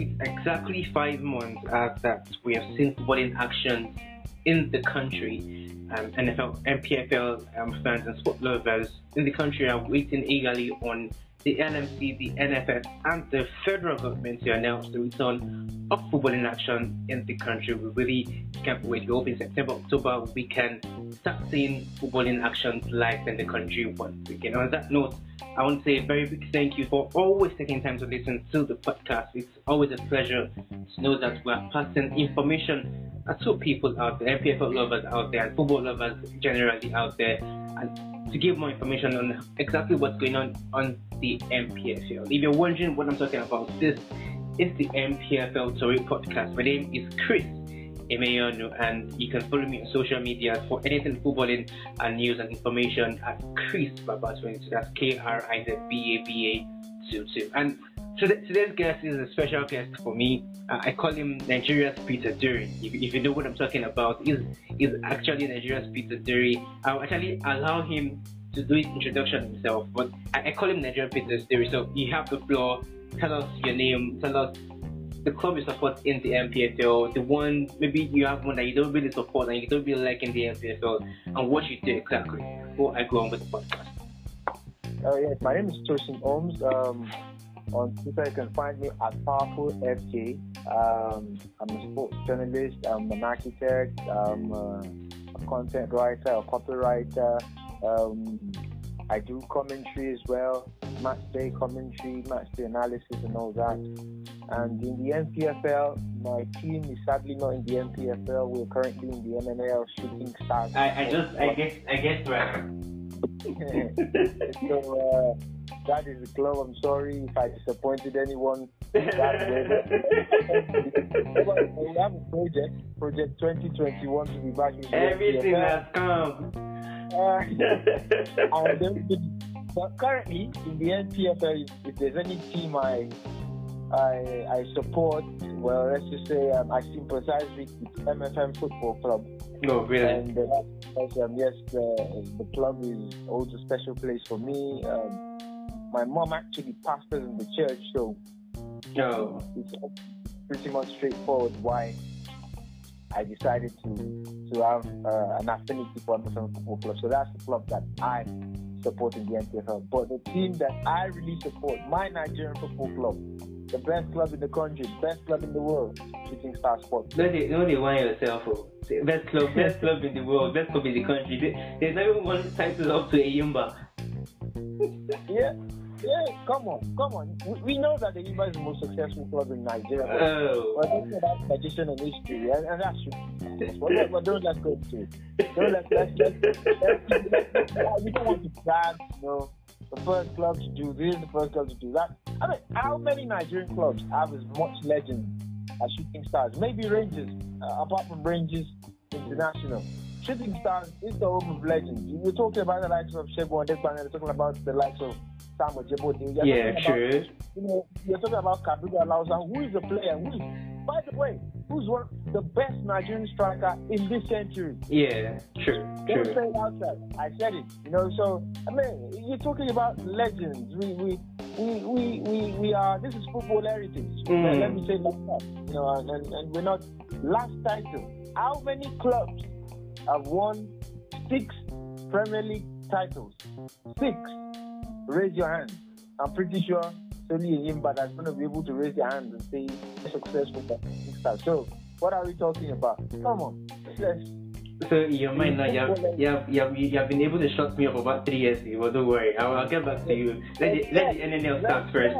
it's exactly five months after we have seen football in action in the country. Um, NFL, NPFL um, fans and sport lovers in the country are waiting eagerly on the LMC, the NFF, and the federal government to announce the return of football in action in the country. We really can't wait. We hope in September, October, we can start seeing football in action live in the country once again. On that note, I want to say a very big thank you for always taking time to listen to the podcast. It's always a pleasure to know that we're passing information to people out there, NPFL lovers out there, and football lovers generally out there, and to give more information on exactly what's going on on the NPFL. If you're wondering what I'm talking about, this is the NPFL Story podcast. My name is Chris Emeyono, and you can follow me on social media for anything footballing and news and information at Chris Baba22. That's K R I Z B A B A 22. And today's guest is a special guest for me. Uh, I call him Nigeria's Peter Drury. If, if, you know what I'm talking about, is is actually Nigeria's Peter Drury. I'll actually allow him to do his introduction himself, but I, I call him Nigerian Peter Drury. So you have the floor. Tell us your name. Tell us the club you support in the NPFL, the one maybe you have one that you don't really support and you don't really like in the NPFL, and what you do exactly. Before I go on with the podcast. Oh yes, my name is Tosin Holmes. Um, on Twitter, you can find me at Powerful FJ. Um, I'm a sports journalist. I'm an architect. I'm a, a content writer, a copywriter. Um, I do commentary as well, match day commentary, match day analysis, and all that. And in the NPFL, my team is sadly not in the NPFL. We're currently in the NNL Shooting Stars. I, I just, I guess, I guess, right. So uh, that is the club. I'm sorry if I disappointed anyone. That we have a project, Project 2021, to be back in the Everything has come. Uh, but currently in the NPFL, if, if there's any team I I, I support, well, let's just say um, I sympathize with, MFM Football Club. No, really. And uh, yes, the, the club is also a special place for me. Um, my mom actually pastors in the church, so no. it's pretty much straightforward why I decided to to have uh, an affinity for MFM Football Club. So that's the club that I support in the NPFL. But the team that I really support, my Nigerian football club, the best club in the country, best club in the world, Shooting Star Sports. No, they, no, they want yourself. Oh. Best club, best club in the world, best club in the country. There's not even one title up to Enyimba. yeah. Yeah, come on, come on. We, we know that the Enyimba is the most successful club in Nigeria. Oh. But don't say that tradition and history, and, and that's true. But, but don't let's go to it. Don't let, let's, let's, let's, let's, let's, we don't want to brag, you know the first club to do this, the first club to do that. I mean, how many Nigerian clubs have as much legend as Shooting Stars? Maybe Rangers, uh, apart from Rangers International. Shooting Stars is the home of legends. You're talking about the likes of Shebu and you're talking about the likes of Samuel Jebote. Yeah, true. You know, you're talking about Kabiru Alausa, who is a player, who is, by the way, who's one the best Nigerian striker in this century. Yeah, true, true. Don't say it outside. I said it. You know, so I mean, you're talking about legends. We we we we we, we are. This is football heritage. Mm. Let me say that. You know, and, and, and we're not last title. How many clubs have won six Premier League titles? Six. Raise your hand. I'm pretty sure it's but I'm going to be able to raise their hand and say successful for So what are we talking about? Come on, let's. So in your mind now, you have, you, have, you, have, you have been able to shut me up about three years ago. Don't worry, I'll, I'll get back to you. Let the, let the NNL start first.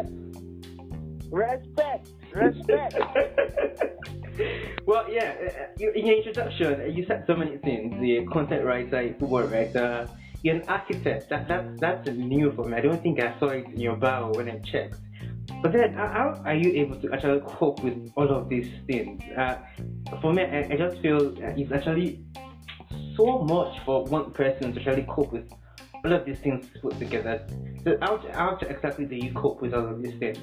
Respect, respect. well, yeah, uh, uh, in your introduction, you said so many things. The content writer, football writer, you're an architect. That, that, that's new for me. I don't think I saw it in your bio when I checked. But then, how are you able to actually cope with all of these things? Uh, for me, I, I, just feel it's actually so much for one person to actually cope with all of these things put together. So, how, how exactly do you cope with all of these things?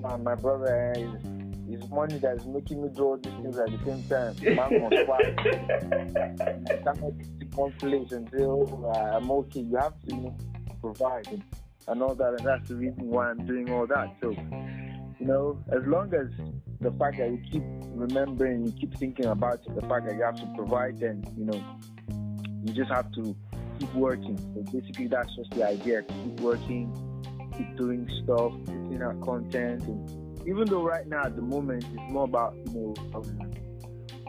My, my brother is it's money that's making me do all these things at the same time. Man one place until uh, I'm okay. You have to provide and all that, and that's the reason why I'm doing all that. So you know, as long as the fact that you keep remembering, you keep thinking about the fact that you have to provide, then you know, you just have to keep working. So basically, that's just the idea: keep working, keep doing stuff, putting out content, and even though right now at the moment it's more about you know.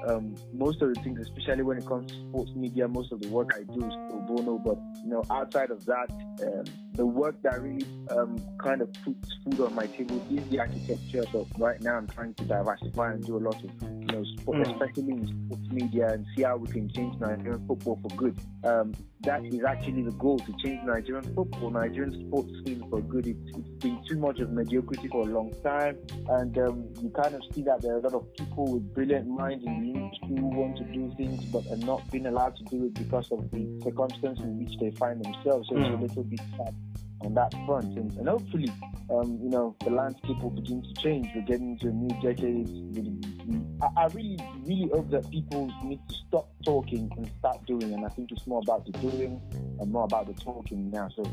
Um, most of the things, especially when it comes to sports media, most of the work I do is pro bono. But you know, outside of that, um, the work that really um, kind of puts food on my table is the architecture. But right now, I'm trying to diversify and do a lot of you know, sport, mm. especially in sports media, and see how we can change Nigerian football for good. Um, that is actually the goal to change Nigerian football, Nigerian sports scene for good. It's, it's been too much of mediocrity for a long time, and um, you kind of see that there are a lot of people with brilliant minds in the industry who want to do things but are not being allowed to do it because of the circumstances in which they find themselves. So mm. it's a hmm. little bit sad on that front. And, and hopefully, um, you know, the landscape will begin to change. We're getting into a new decade. I, I really, really hope that people need to stop talking and start doing. And I think it's more about the doing and more about the talking now. So,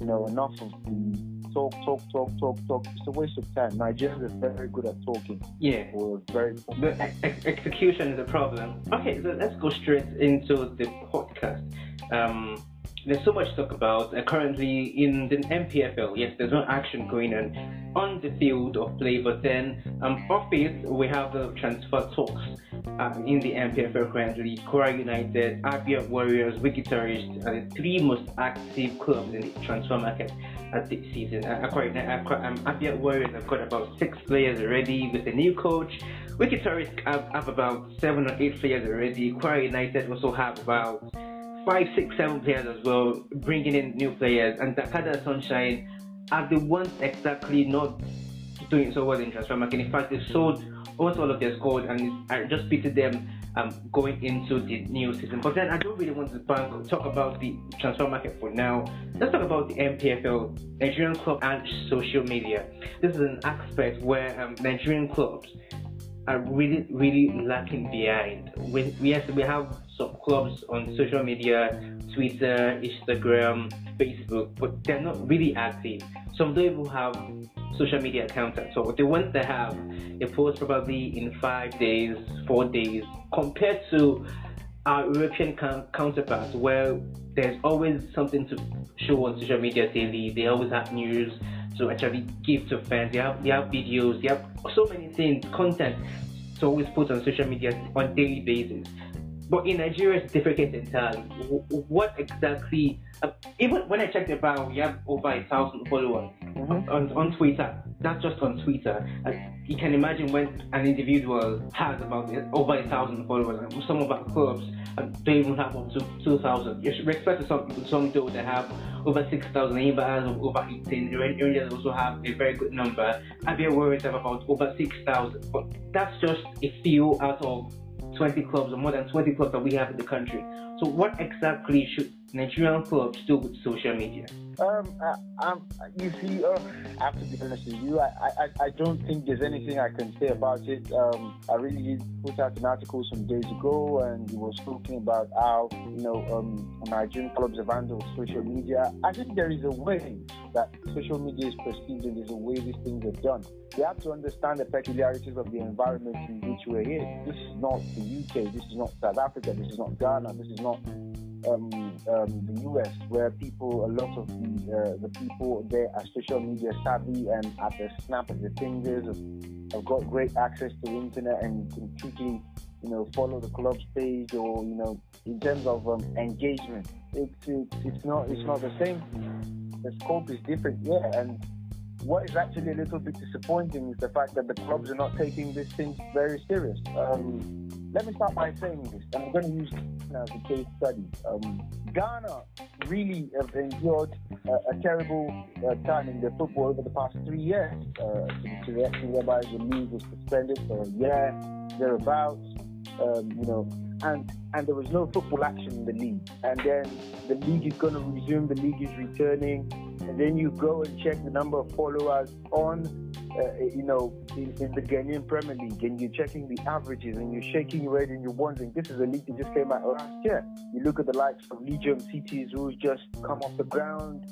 you know, enough of the talk, talk, talk, talk, talk. It's a waste of time. Nigerians are very good at talking. Yeah. Or very. The ex- execution is a problem. Okay, so let's go straight into the podcast. Um, there's so much to talk about. Uh, currently in the NPFL. yes, there's no action going on on the field of play, but then um, off it, we have the transfer talks uh, in the NPFL currently. Kwara United, Abia Warriors, Wikki Tourists are the three most active clubs in the transfer market at this season. Uh, according um, Abia Warriors have got about six players already with a new coach. Wikki Tourists have, have about seven or eight players already. Kwara United also have about five, six, seven players as well, bringing in new players, and Dakada Sunshine are the ones exactly not doing so well in transfer market. In fact, they sold almost all of their squad, and I just pitied them um, going into the new season. But then I don't really want to bank, talk about the transfer market for now. Let's talk about the NPFL, Nigerian club, and social media. This is an aspect where um, Nigerian clubs are really, really lacking behind. We, yes, we have some clubs on social media, Twitter, Instagram, Facebook, but they're not really active. Some don't even have social media accounts at all. The ones that have, they post probably in five days, four days, compared to our European counterparts, where there's always something to show on social media daily. They always have news to actually give to fans. They have, they have videos, they have so many things, content to always put on social media on daily basis. But in Nigeria, it's different entirely. What exactly? Uh, even when I checked about, we have over a thousand followers mm-hmm. on, on Twitter. That's just on Twitter. Uh, you can imagine when an individual has about over a thousand followers. Some of our clubs uh, don't even have up to two thousand. You should respect to some people, some do that have over six thousand. Even has over eighteen. Rangers also have a very good number. Abia Warriors have about over six thousand. But that's just a few out of 20 clubs or more than 20 clubs that we have in the country. So, what exactly should Nigerian clubs do with social media? Um, I, um, you see, uh, I have to be honest with you. I, I, I don't think there's anything I can say about it. Um, I really did put out an article some days ago, and it was talking about how you know um, Nigerian clubs have handled social media. I think there is a way that social media is perceived, and there's a way these things are done. We have to understand the peculiarities of the environment in which we're in. This is not the UK. This is not South Africa. This is not Ghana. This is not um, um, the US, where people, a lot of the, uh, the people there are social media savvy and at the snap of their fingers have, have got great access to the internet and can quickly, you know, follow the club's page or, you know, in terms of um, engagement, it's, it's, it's not it's not the same. The scope is different, yeah, and what is actually a little bit disappointing is the fact that the clubs are not taking this thing very serious. Um, let me start by saying this, and I'm going to use as a case study. Um, Ghana really have endured uh, a terrible uh, time in their football over the past three years, uh, to, the extent whereby the league was suspended for a year, thereabouts, um, you know, and and there was no football action in the league. And then the league is going to resume, the league is returning, and then you go and check the number of followers on uh, you know, in, in, the Ghanaian Premier League, and you're checking the averages, and you're shaking your head, and you're wondering, this is a league that just came out last year. You look at the likes of Legon Cities, who's just come off the ground.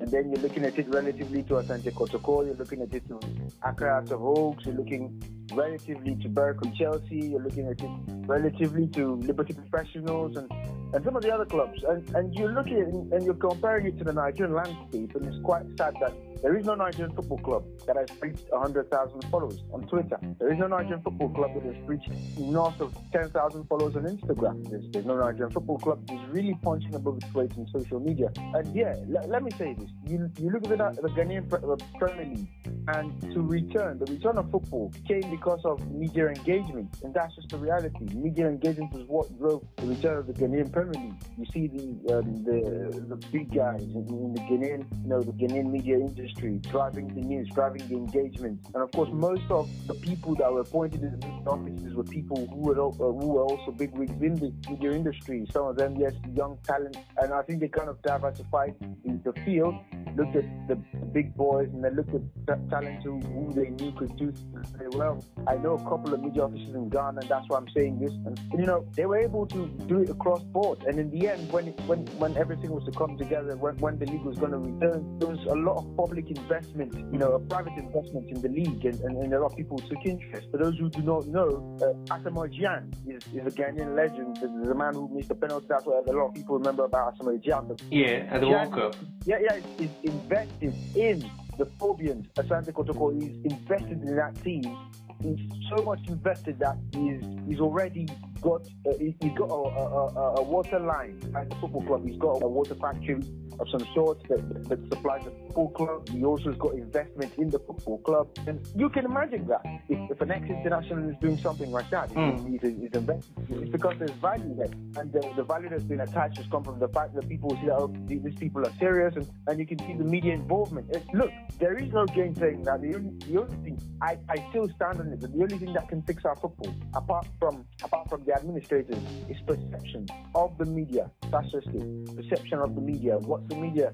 and then you're looking at it relatively to Asante Kotoko, you're looking at it to Accra Hearts of Oaks, you're looking relatively to Berekum Chelsea, you're looking at it relatively to Liberty Professionals and, and some of the other clubs. And, and you're looking at, and you're comparing it to the Nigerian landscape, and it's quite sad that there is no Nigerian football club that has reached 100,000 followers on Twitter. There is no Nigerian football club that has reached north of 10,000 followers on Instagram. There's, there's, no Nigerian football club that is really punching above its weight in social media. And yeah, l- let me say this. You, you look at the, the Ghanaian uh, Premier League, and to return, the return of football came because of media engagement. And that's just the reality. Media engagement was what drove the return of the Ghanaian Premier League. You see the um, the, the big guys in, the Ghanaian, you know, the Ghanaian media industry driving the news, driving the engagement. And of course, most of the people that were appointed in these offices were people who were, uh, who were also bigwigs in the media industry. Some of them, yes, young talent. And I think they kind of diversified the field looked at the big boys and they looked at talent who, who they knew could do very well. I know a couple of media offices in Ghana, and that's why I'm saying this. And, you know, they were able to do it across board. And in the end, when when when everything was to come together, when, when the league was going to return, there was a lot of public investment, you know, a private investment in the league, and, and, and a lot of people took interest. For those who do not know, uh, Asamoah Gyan is, is a Ghanaian legend. The, the man who missed the penalty. That's what a lot of people remember about Asamoah Gyan. Yeah, at the World Cup. Yeah, yeah, it's, invested in the Phobians. Asante Kotoko is invested in that team. He's so much invested that he's he's already got uh, he's got a, a, a, water line at the football club. He's got a water factory of some sort that, that supplies the football club. He also has got investment in the football club. And you can imagine that if, if an ex-international is doing something like that, mm. he's, he's, investing. It's because there's value there. And the, the, value that's been attached has come from the fact that people see that oh, these people are serious and, and you can see the media involvement. It, look, there is no game saying that. The only, the only thing, I, I still stand on it, the only thing that can fix our football, apart from apart from the administrators, is perception of the media. It. Perception of the media. What the media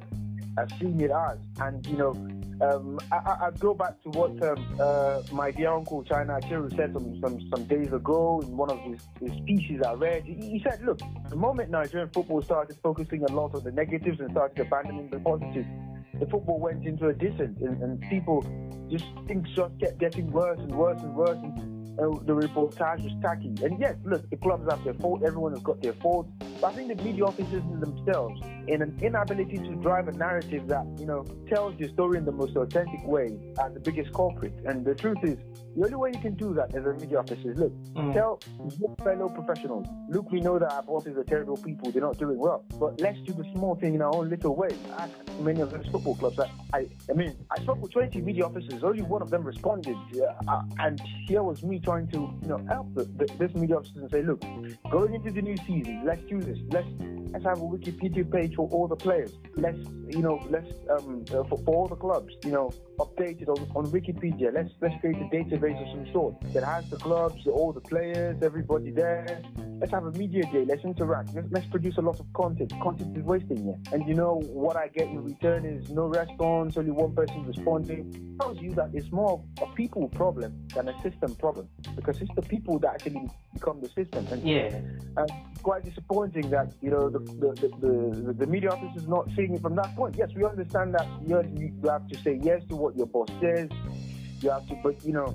have seen it as. And, you know, um, I, I, go back to what um, uh, my dear uncle China said some, some, some days ago in one of his, his pieces I read. He, he said, look, the moment Nigerian football started focusing a lot on the negatives and started abandoning the positives, the football went into a descent and, and people just things just kept getting worse and worse and worse. And, the reportage was tacky. And yes, look, the clubs have their fault, everyone has got their fault. But I think the media officers themselves, in an inability to drive a narrative that, you know, tells the story in the most authentic way, are the biggest culprit. And the truth is, the only way you can do that as a media officer is look, mm. tell your fellow professionals, look, we know that our bosses are terrible people, they're not doing well, but let's do the small thing in our own little way. Ask many of those football clubs. That I, I mean, I spoke with 20 media officers, only one of them responded, uh, and here was me trying to, you know, help the, the, this media officers and say, look, going into the new season, let's do this. Let's let's have a Wikipedia page for all the players. Let's, you know, let's um uh, for, for all the clubs, you know, updated on, on Wikipedia. Let's let's create a database of some sort that has the clubs, all the players, everybody there. Let's have a media day. Let's interact. Let's, let's produce a lot of content. Content is wasting here. And you know what I get in return is no response. Only one person responding. Tells you that it's more a people problem than a system problem because it's the people that actually become the system. And, yeah. And quite disappointing that you know the the, the, the, the media office is not seeing it from that point. Yes, we understand that you have to say yes to what your boss says. You have to, but you know,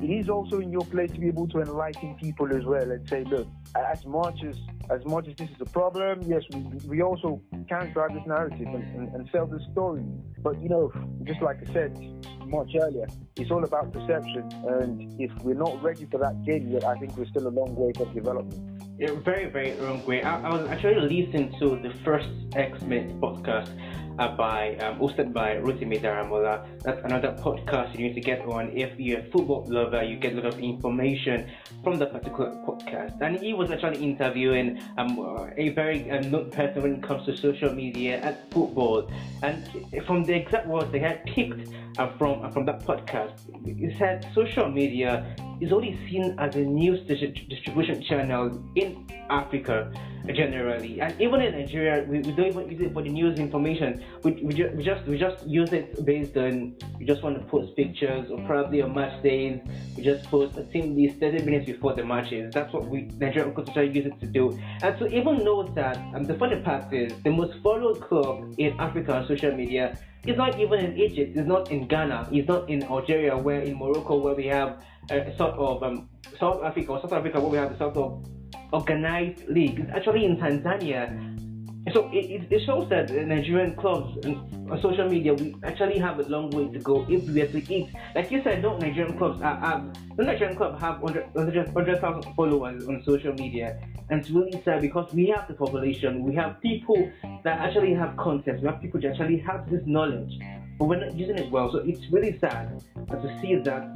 it is also in your place to be able to enlighten people as well and say, look, as much as as much as this is a problem, yes, we, we also can drive this narrative and, and, and sell this story. But you know, just like I said much earlier, it's all about perception. And if we're not ready for that game yet, I think we're still a long way from development. Yeah, very, very long way. I, I was actually listening to the first X Men podcast uh, by um, hosted by Rotimi Daramola. That's another podcast you need to get on. If you're a football lover, you get a lot of information from the particular podcast. And he was actually interviewing um, a very uh, known person when it comes to social media and football. And from the exact words they had picked uh, from uh, from that podcast, he said social media is only seen as a news distribution channel in Africa generally, and even in Nigeria, we, we don't even use it for the news information. We, we, ju- we just we just use it based on we just want to post pictures or probably on match days. We just post a team list 30 minutes before the matches. That's what we Nigerian culture use it to do. And to even know that um, the funny part is the most followed club in Africa on social media is not even in Egypt. It's not in Ghana. It's not in Algeria. Where in Morocco, where we have a sort of um, South Africa or South Africa, where we have a sort of organized league. It's actually in Tanzania. So it, it shows that Nigerian clubs on social media we actually have a long way to go if we are to eat. Like you said, don't Nigerian clubs have, have the Nigerian club have 100,000 followers on social media, and it's really sad because we have the population, we have people that actually have content, we have people that actually have this knowledge, but we're not using it well. So it's really sad to see that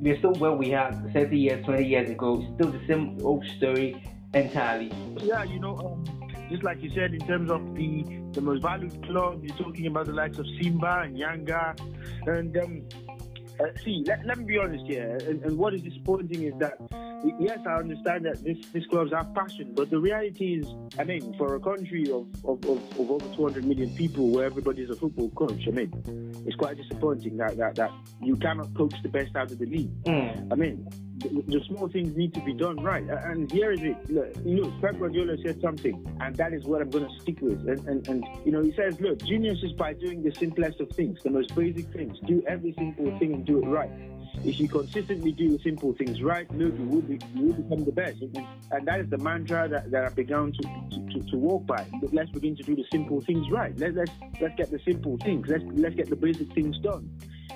we're still where we are 30 years, 20 years ago, still the same old story entirely. Yeah, you know, um, just like you said, in terms of the the most valued club, you're talking about the likes of Simba and Yanga, and um, uh, see, let, let me be honest here, and, and what is disappointing is that yes, I understand that this, these clubs have passion, but the reality is, I mean, for a country of, of, of, of over 200 million people where everybody is a football coach, I mean, it's quite disappointing that, that, that you cannot coach the best out of the league. Mm. I mean, the, small things need to be done right. And here is it. Look, look Pep Guardiola said something, and that is what I'm going to stick with. And, and, and, you know, he says, look, genius is by doing the simplest of things, the most basic things. Do every simple thing and do it right if you consistently do the simple things right, look, you will, be, you will become the best. And that is the mantra that, that I've begun to, to, to, walk by. Let's begin to do the simple things right. Let, let's, let's get the simple things. Let's, let's get the basic things done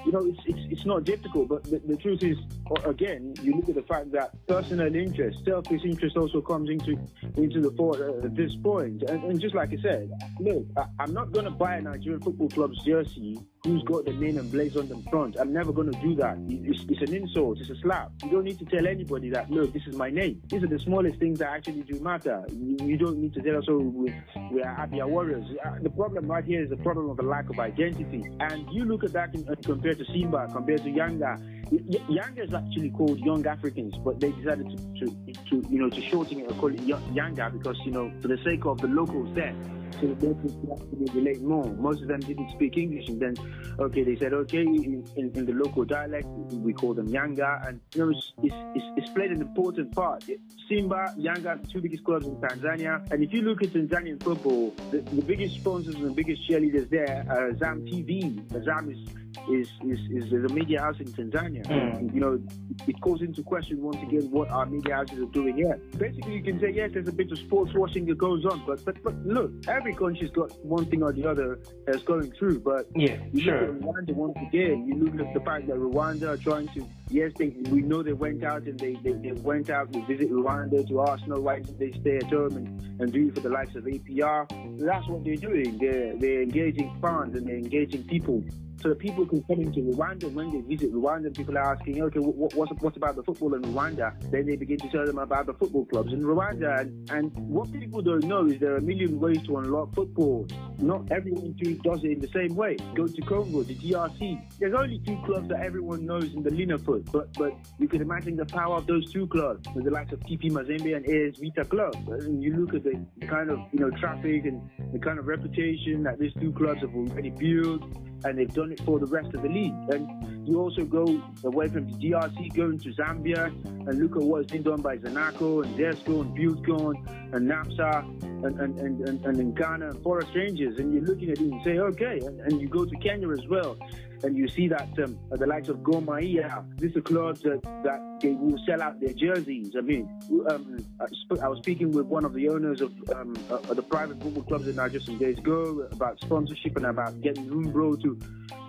you know, it's, it's, it's not difficult, but the, the, truth is, again, you look at the fact that personal interest, selfish interest also comes into into the fore uh, at this point. And, and, just like I said, look, I, am not going to buy a Nigerian football club's jersey who's got the name emblazoned on the front. I'm never going to do that. It's, it's, an insult, it's a slap. You don't need to tell anybody that, look, this is my name. These are the smallest things that actually do matter. You, you don't need to tell us, oh, we, we are Abia Warriors. Uh, the problem right here is the problem of the lack of identity. And you look at that and compare compared to Simba, compared to Yanga. Yanga is actually called Young Africans, but they decided to, to, to you know, to shorten it and call it Yanga because, you know, for the sake of the locals there so the could actually relate more. Most of them didn't speak English, and then, okay, they said, okay, in, in, in the local dialect, we call them Yanga, and you know, it's, it's, it's played an important part. Simba, Yanga, the two biggest clubs in Tanzania, and if you look at Tanzanian football, the, the biggest sponsors and the biggest cheerleaders there are Azam TV. Zam is is, is, is the media house in Tanzania. Mm. You know, it calls into question once again what our media houses are doing here. Basically, you can say, yes, there's a bit of sports washing that goes on, but but, but look, every country's got one thing or the other that's going through. But yeah, you sure. look at Rwanda once again, you look at the fact that Rwanda are trying to, yes, they, we know they went out and they, they, they went out to visit Rwanda to Arsenal, why did they stay at home and, and do it for the likes of APR? That's what they're doing. They're, they're engaging fans and they're engaging people so that people can come into Rwanda when they visit Rwanda. People are asking, okay, what, what's, what's about the football in Rwanda? Then they begin to tell them about the football clubs in Rwanda. And, and what people don't know is there are a million ways to unlock football. Not everyone does it in the same way. Go to Congo, the DRC. There's only two clubs that everyone knows in the Linafoot, but but you can imagine the power of those two clubs, with the likes of TP Mazembe and AS Vita Club. And you look at the, the kind of you know traffic and the kind of reputation that these two clubs have already built and they've done it for the rest of the league. And you also go away from the DRC, going to Zambia, and look at what's been done by Zanaco and Zesco and Buildcon and NAPSA and, and, and, and, and in Ghana and Forest Rangers. And you're looking at it and say, okay, and, and you go to Kenya as well and you see that um, the likes of Gor Mahia, these are clubs that, that they will sell out their jerseys. I mean, um, I, was speaking with one of the owners of, um, uh, the private football clubs in Nigeria some days ago about sponsorship and about getting Umbro to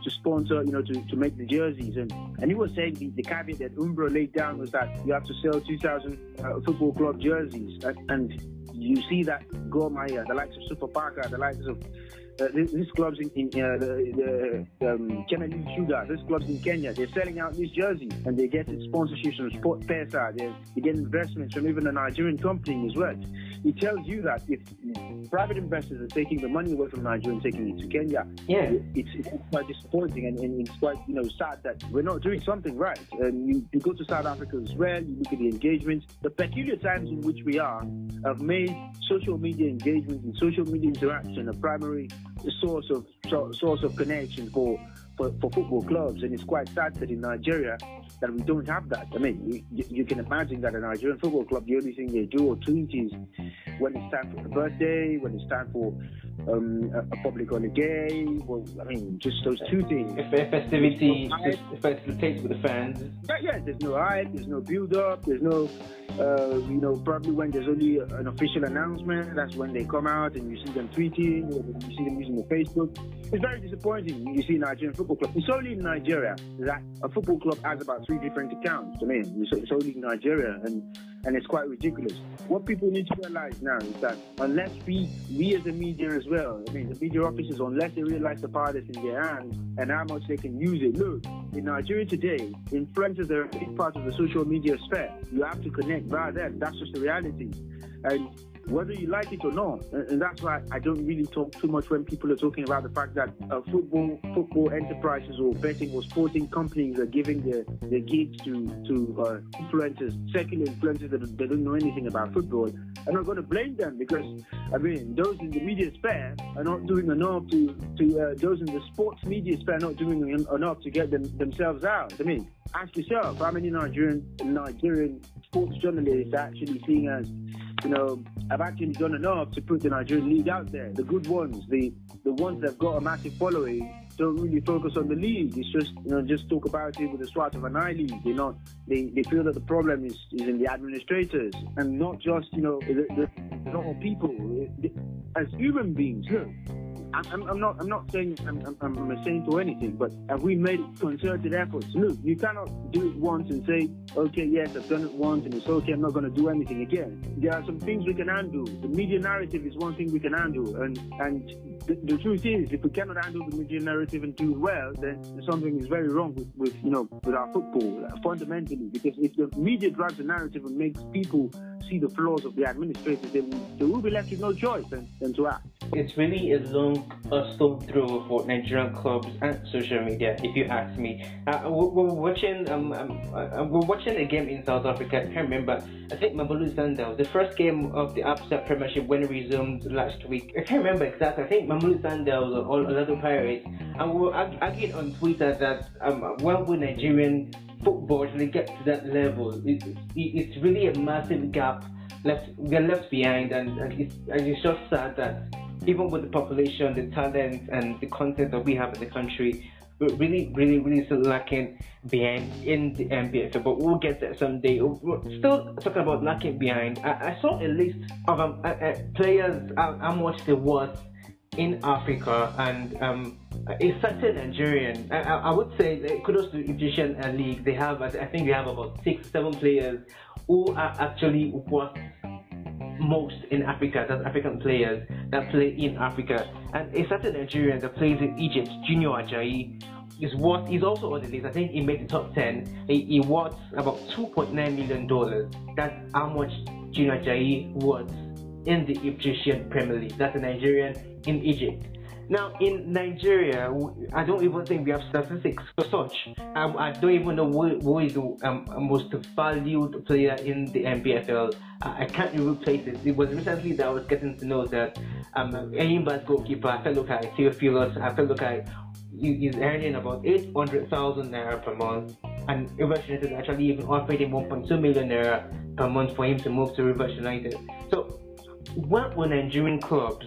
to sponsor, you know, to, to make the jerseys. And, and he was saying the, the caveat that Umbro laid down was that you have to sell 2,000 uh, football club jerseys. And, and you see that Gor Mahia, the likes of Sofapaka, the likes of uh, these clubs in, in uh, the, the um, Kennedy Sugar, these clubs in Kenya, they're selling out these jerseys and they get sponsorships from Sport Pesa. They, they get investments from even a Nigerian company as well. It tells you that if private investors are taking the money away from Nigeria and taking it to Kenya, yeah, it's, it's quite disappointing and, and, it's quite you know sad that we're not doing something right. And you, you go to South Africa as well, you look at the engagement. The peculiar times in which we are have made social media engagement and social media interaction a primary source of source of connection for, for, for football clubs. And it's quite sad that in Nigeria that we don't have that. I mean, you, you, can imagine that a Nigerian football club, the only thing they do or tweet is when it's time for a birthday, when it's time for um, a, public on a, public holiday. Well, I mean, just those two things. If a festivity no facilitates with the fans. Yeah, yeah, there's no hype, there's no build up, there's no, uh, you know, probably when there's only an official announcement, that's when they come out and you see them tweeting, you see them using the Facebook. It's very disappointing. You see Nigerian football club. It's only in Nigeria that a football club has about three different accounts. I mean, it's only in Nigeria, and and it's quite ridiculous. What people need to realize now is that unless we, we as the media as well, I mean, the media officers, mm. unless they realize the power that's in their hands and how much they can use it. Look, in Nigeria today, influencers are a big part of the social media sphere. You have to connect via them. That's just the reality. And whether you like it or not. And, that's why I don't really talk too much when people are talking about the fact that uh, football football enterprises or betting or sporting companies are giving their, their gigs to to uh, influencers, secular influencers that they don't know anything about football. I'm not going to blame them because I mean those in the media sphere are not doing enough to to uh, those in the sports media sphere are not doing enough to get them themselves out. I mean, ask yourself how many Nigerian Nigerian sports journalists are actually seeing as you know, I've actually done enough to put the Nigerian league out there. The good ones, the the ones that have got a massive following, don't really focus on the league. It's just you know just talk about it with a swat of an eyelid. They not they, they feel that the problem is, is in the administrators and not just you know the, the, normal people. As human beings, look, I'm, I'm, not. I'm not saying I'm, I'm, a saint or anything, but have we made concerted efforts? Look, you cannot do it once and say, okay, yes, I've done it once, and it's okay. I'm not going to do anything again. There are some things we can handle. The media narrative is one thing we can handle, and and the, the truth is, if we cannot handle the media narrative and do well, then something is very wrong with, with you know with our football uh, fundamentally. Because if the media drives the narrative and makes people see the flaws of the administrators, they will be left with no choice than, than to act. It's really a long a throw for Nigerian clubs and social media, if you ask me. Uh, we're, watching um, um uh, we're watching a game in South Africa. I can't remember. I think Mamelodi Sundowns, the first game of the Absa Premiership when it resumed last week. I can't remember exactly. I think Mamelodi Sundowns or Orlando Pirates, and we were arguing on Twitter that um, when will Nigerian football actually get to that level? It, it, it's really a massive gap left. We're left behind, and, and, it's, and it's just sad that even with the population, the talent, and the content that we have in the country, we're really, really, really still lacking behind in the NPFL. But we'll get there someday. We're still talking about lacking behind. I, I saw a list of um, uh, uh, players, uh, how much they worth in Africa, and um, a certain Nigerian. I, I, would say kudos to Egyptian league. They have, I think, they have about six, seven players who are actually worth most in Africa, that's African players that play in Africa. And a certain Nigerian that plays in Egypt, Junior Ajayi, is worth He's also on the list. I think he made the top ten. He, he worth about two point nine million dollars. That's how much Junior Ajayi worth in the Egyptian Premier League. That's a Nigerian in Egypt. Now, in Nigeria, I don't even think we have statistics for such. Um, I don't even know who, who is the um, most valued player in the NPFL. I can't even place it. It was recently that I was getting to know that um, Enyimba's goalkeeper, I like Theophilus, I felt like he's earning about 800,000 naira per month. And Rivers United is actually even offered him 1.2 million naira per month for him to move to Rivers United. So, what were Nigerian clubs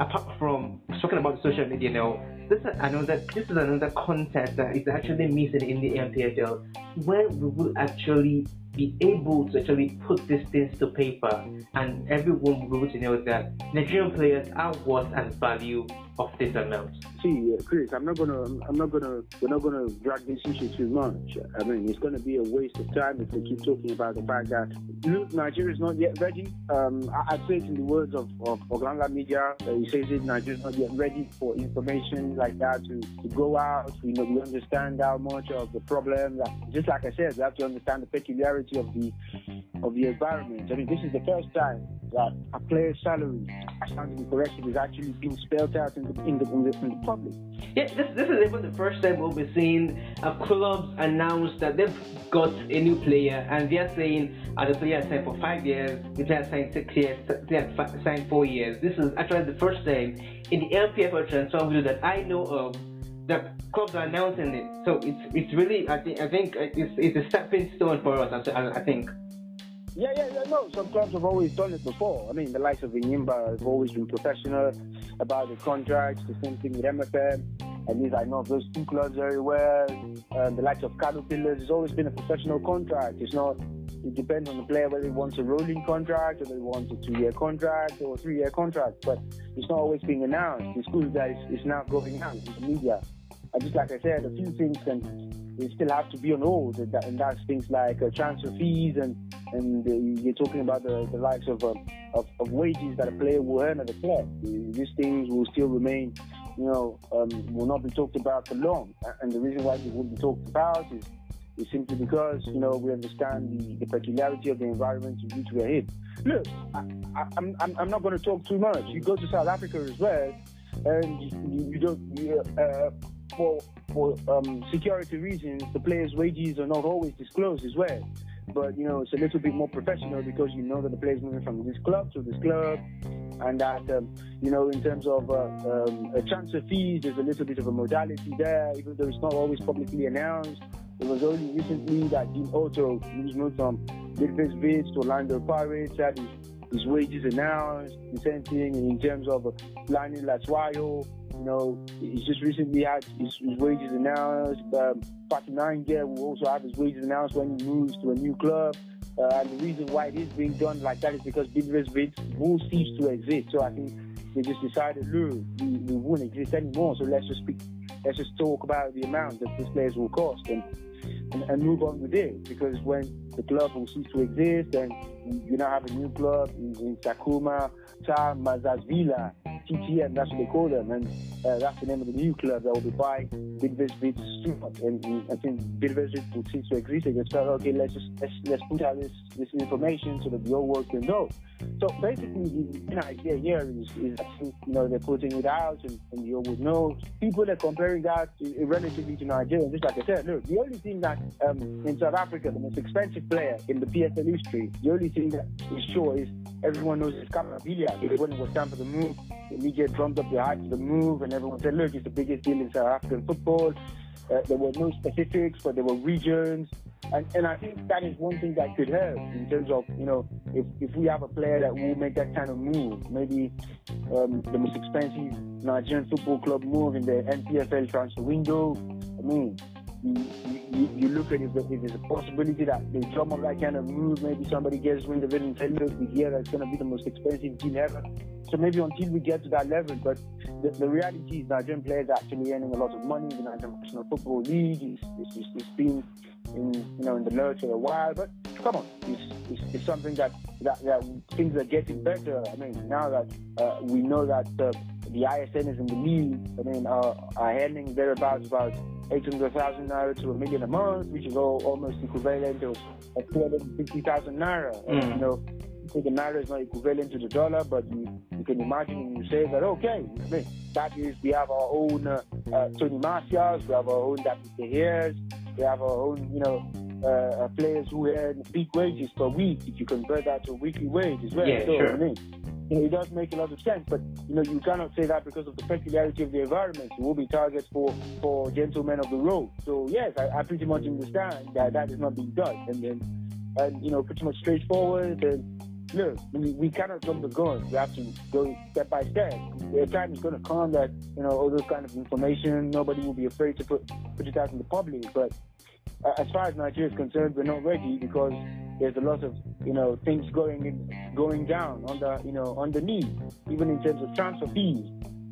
apart from talking about social media now, this is another this is another content that is actually missing in the NPFL, where we will actually be able to actually put these things to paper, and everyone will be able to know that Nigerian players are worth and value of this amount? See, uh, Chris, I'm not gonna, I'm not gonna, we're not gonna drag this issue too much. I mean, it's gonna be a waste of time if we keep talking about the fact that look, Nigeria is not yet ready. Um, I, would say it in the words of of Oglala Media. Uh, he says it, Nigeria is not yet ready for information like that to, to go out. You know, we understand how much of the problem. Just like I said, we have to understand the peculiarity of the of the environment. I mean, this is the first time that a player's salary, I stand corrected, is actually being spelled out in in the, in the, in the public. Yeah, this, this is even the first time we'll be seeing uh, clubs announce that they've got a new player and they're saying uh, the player signed for five years, the player signed six years, the player signed four years. This is actually the first time in the NPFL transfer window that I know of that clubs are announcing it. So it's it's really I think I think it's it's a stepping stone for us. I think. Yeah, yeah, yeah, no. Some clubs have always done it before. I mean, the likes of Enyimba have always been professional about the contracts. The same thing with MFM. At least I know those two clubs very well. Um, the likes of Kano Pillars has always been a professional contract. It's not. It depends on the player whether he wants a rolling contract or they want a two-year contract or three-year contract. But it's not always being announced. The school guys is now going out in the media. And just like I said, a few things can they still have to be on hold, and, that, and that's things like uh, transfer fees, and and uh, you're talking about the, the likes of, um, of, of wages that a player will earn at the club. These things will still remain, you know, um, will not be talked about for long. And the reason why they won't be talked about is is simply because you know we understand the, the peculiarity of the environment in which we're in. Look, I, am I'm, I'm not going to talk too much. You go to South Africa as well, and you, you don't. You, uh, for for um, security reasons, the players' wages are not always disclosed as well. But you know, it's a little bit more professional because you know that the players moving from this club to this club, and that um, you know, in terms of uh, um, transfer fees, there's a little bit of a modality there, even though it's not always publicly announced. It was only recently that Deon Hotto, who's moved from Bidvest Wits to Orlando Pirates, had his wages announced. The same thing in terms of Lani Hlatshwayo, you know, he's just recently had his, his wages announced. Um, Fakinange will also have his wages announced when he moves to a new club. Uh, and the reason why it is being done like that is because Wits will cease to exist. So I think they just decided, look, we, we won't exist anymore. So let's just speak, let's just talk about the amount that these players will cost and, and, and move on with it. Because when the club will cease to exist and you now have a new club in, in Tshakhuma, Tsha Madzivhandila, TTM, that's what they call them, and uh, that's the name of the new club that will be buying Bidvest Wits And, and I think Bidvest Wits will cease to exist. They just felt, okay, let's just let's, let's put out this this information so that the whole world can know. So basically, the idea here is, is you know they're putting it out and, and world would know. People are comparing that to, relatively to Nigeria. Just like I said, look, the only thing that um, in South Africa, the most expensive player in the PSL history, the only thing that is sure is everyone knows it's Khama Billiat. When it was time for the move, the media drummed up the hype for the move, and everyone said, look, it's the biggest deal in South African football. Uh, there were no specifics, but there were regions. And, and I think that is one thing that could help in terms of, you know, if, if we have a player that will make that kind of move, maybe um, the most expensive Nigerian football club move in the NPFL transfer window. I mean, you, you, look at if there's a possibility that they drum up that kind of move, maybe somebody gets wind of it and tell you we that's going to be the most expensive team ever. So maybe until we get to that level, but the, the reality is Nigerian players are actually earning a lot of money. In the Nigerian National Football League is it's, it's, it's been in you know in the lurch for a while, but come on, it's, it's, it's something that, that that things are getting better. I mean, now that uh, we know that uh, the ISN is in the league, I mean, uh, are earning thereabouts about 800,000 naira to a million a month, which is all, almost equivalent to 250,000 naira. Mm. You know, the naira is not equivalent to the dollar, but you, you can imagine you say that, okay, I mean, that is, we have our own uh, uh, Tony Martials, we have our own David De we have our own, you know, uh, uh, players who earn big wages per week. If you convert that to a weekly wage as well, yeah, so, sure. I mean, you know, it does make a lot of sense. But you know, you cannot say that because of the peculiarity of the environment. You will be targets for for gentlemen of the road. So yes, I, I pretty much understand that that is not being done, and then and you know, pretty much straightforward and. Look, we, we cannot jump the gun. We have to go step by step. The time is going to come that you know all those kind of information. Nobody will be afraid to put put it out in the public. But uh, as far as Nigeria is concerned, we're not ready because there's a lot of you know things going in, going down under you know underneath, even in terms of transfer fees.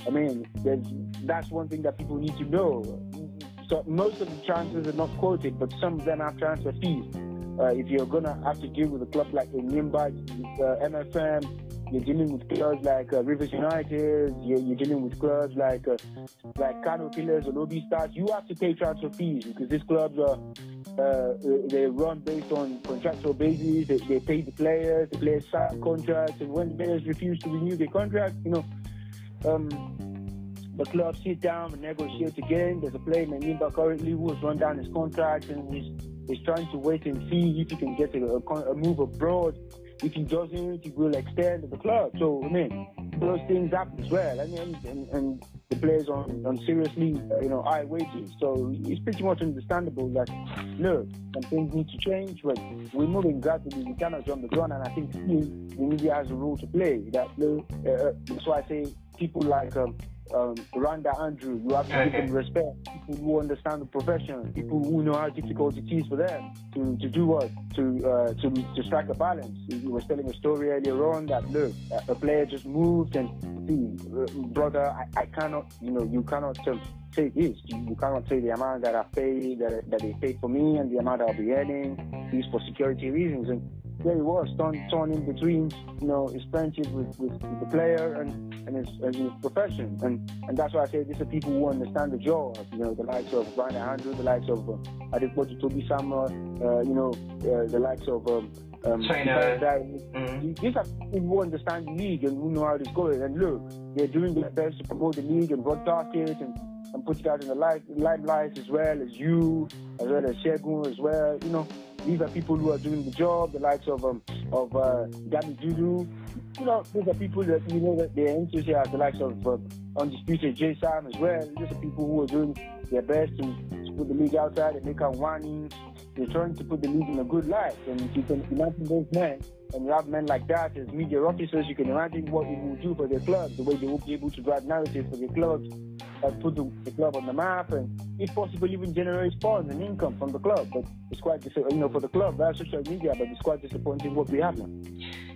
I mean, that's one thing that people need to know. So most of the transfers are not quoted, but some of them have transfer fees. Uh, if you're gonna have to deal with a club like Enyimba, uh, MFM, you're dealing with clubs like uh, Rivers United, you're, you're, dealing with clubs like uh, like Kano Pillars or Lobi Stars. You have to pay transfer fees because these clubs are uh, they run based on contractual basis. They, they pay the players, the players sign contracts, and when the players refuse to renew their contract, you know, um, the club sit down and negotiate again. There's a player named Nimba currently who has run down his contract and he's, he's trying to wait and see if he can get a, a, a move abroad. If he doesn't, he will extend the club. So, I mean, those things happen as well. I mean, and, and the players on, on seriously, uh, you know, high wages. So it's pretty much understandable that, look, some things need to change, but we're moving gradually. We cannot jump the gun, and I think the media has a role to play. That uh, uh, that's why I say people like um, um, Randa Andrew, you have to okay. give them respect. People who understand the profession, people who know how difficult it is for them to, to do what to uh, to to strike a balance. You were telling a story earlier on that look, a player just moved and see, uh, brother, I, I cannot, you know, you cannot um, say this. You, cannot say the amount that I pay that that they pay for me and the amount I'll be earning. These for security reasons and there he was, torn, torn in between, you know, his friendship with, with, the player and, and, his, and his profession. And and that's why I say these are people who understand the job, you know, the likes of Brian Andrew, the likes of uh, Adepoju Toby Sama, uh, you know, uh, the likes of um, um, China. Mm-hmm. These are people who understand the league and who know how it's going. And look, they're doing their best to promote the league and broadcast it and, and put it out in the light, limelight as well as you, as well as Shegun as well, you know. These are people who are doing the job, the likes of um, of uh, Gami Dudu. You know, these are people that you know that they're into enthusiasts, the likes of uh, Undisputed J Sam as well. These are people who are doing their best to, to put the league outside and make our money. They're trying to put the league in a good light. And if you can imagine those men, and you have men like that as media officers, you can imagine what it will do for their clubs, the way they will be able to drive narrative for their clubs, and put the, the, club on the map, and if possible, even generate funds and income from the club. But it's quite, you know, for the club, that's social media, but it's quite disappointing what we have now.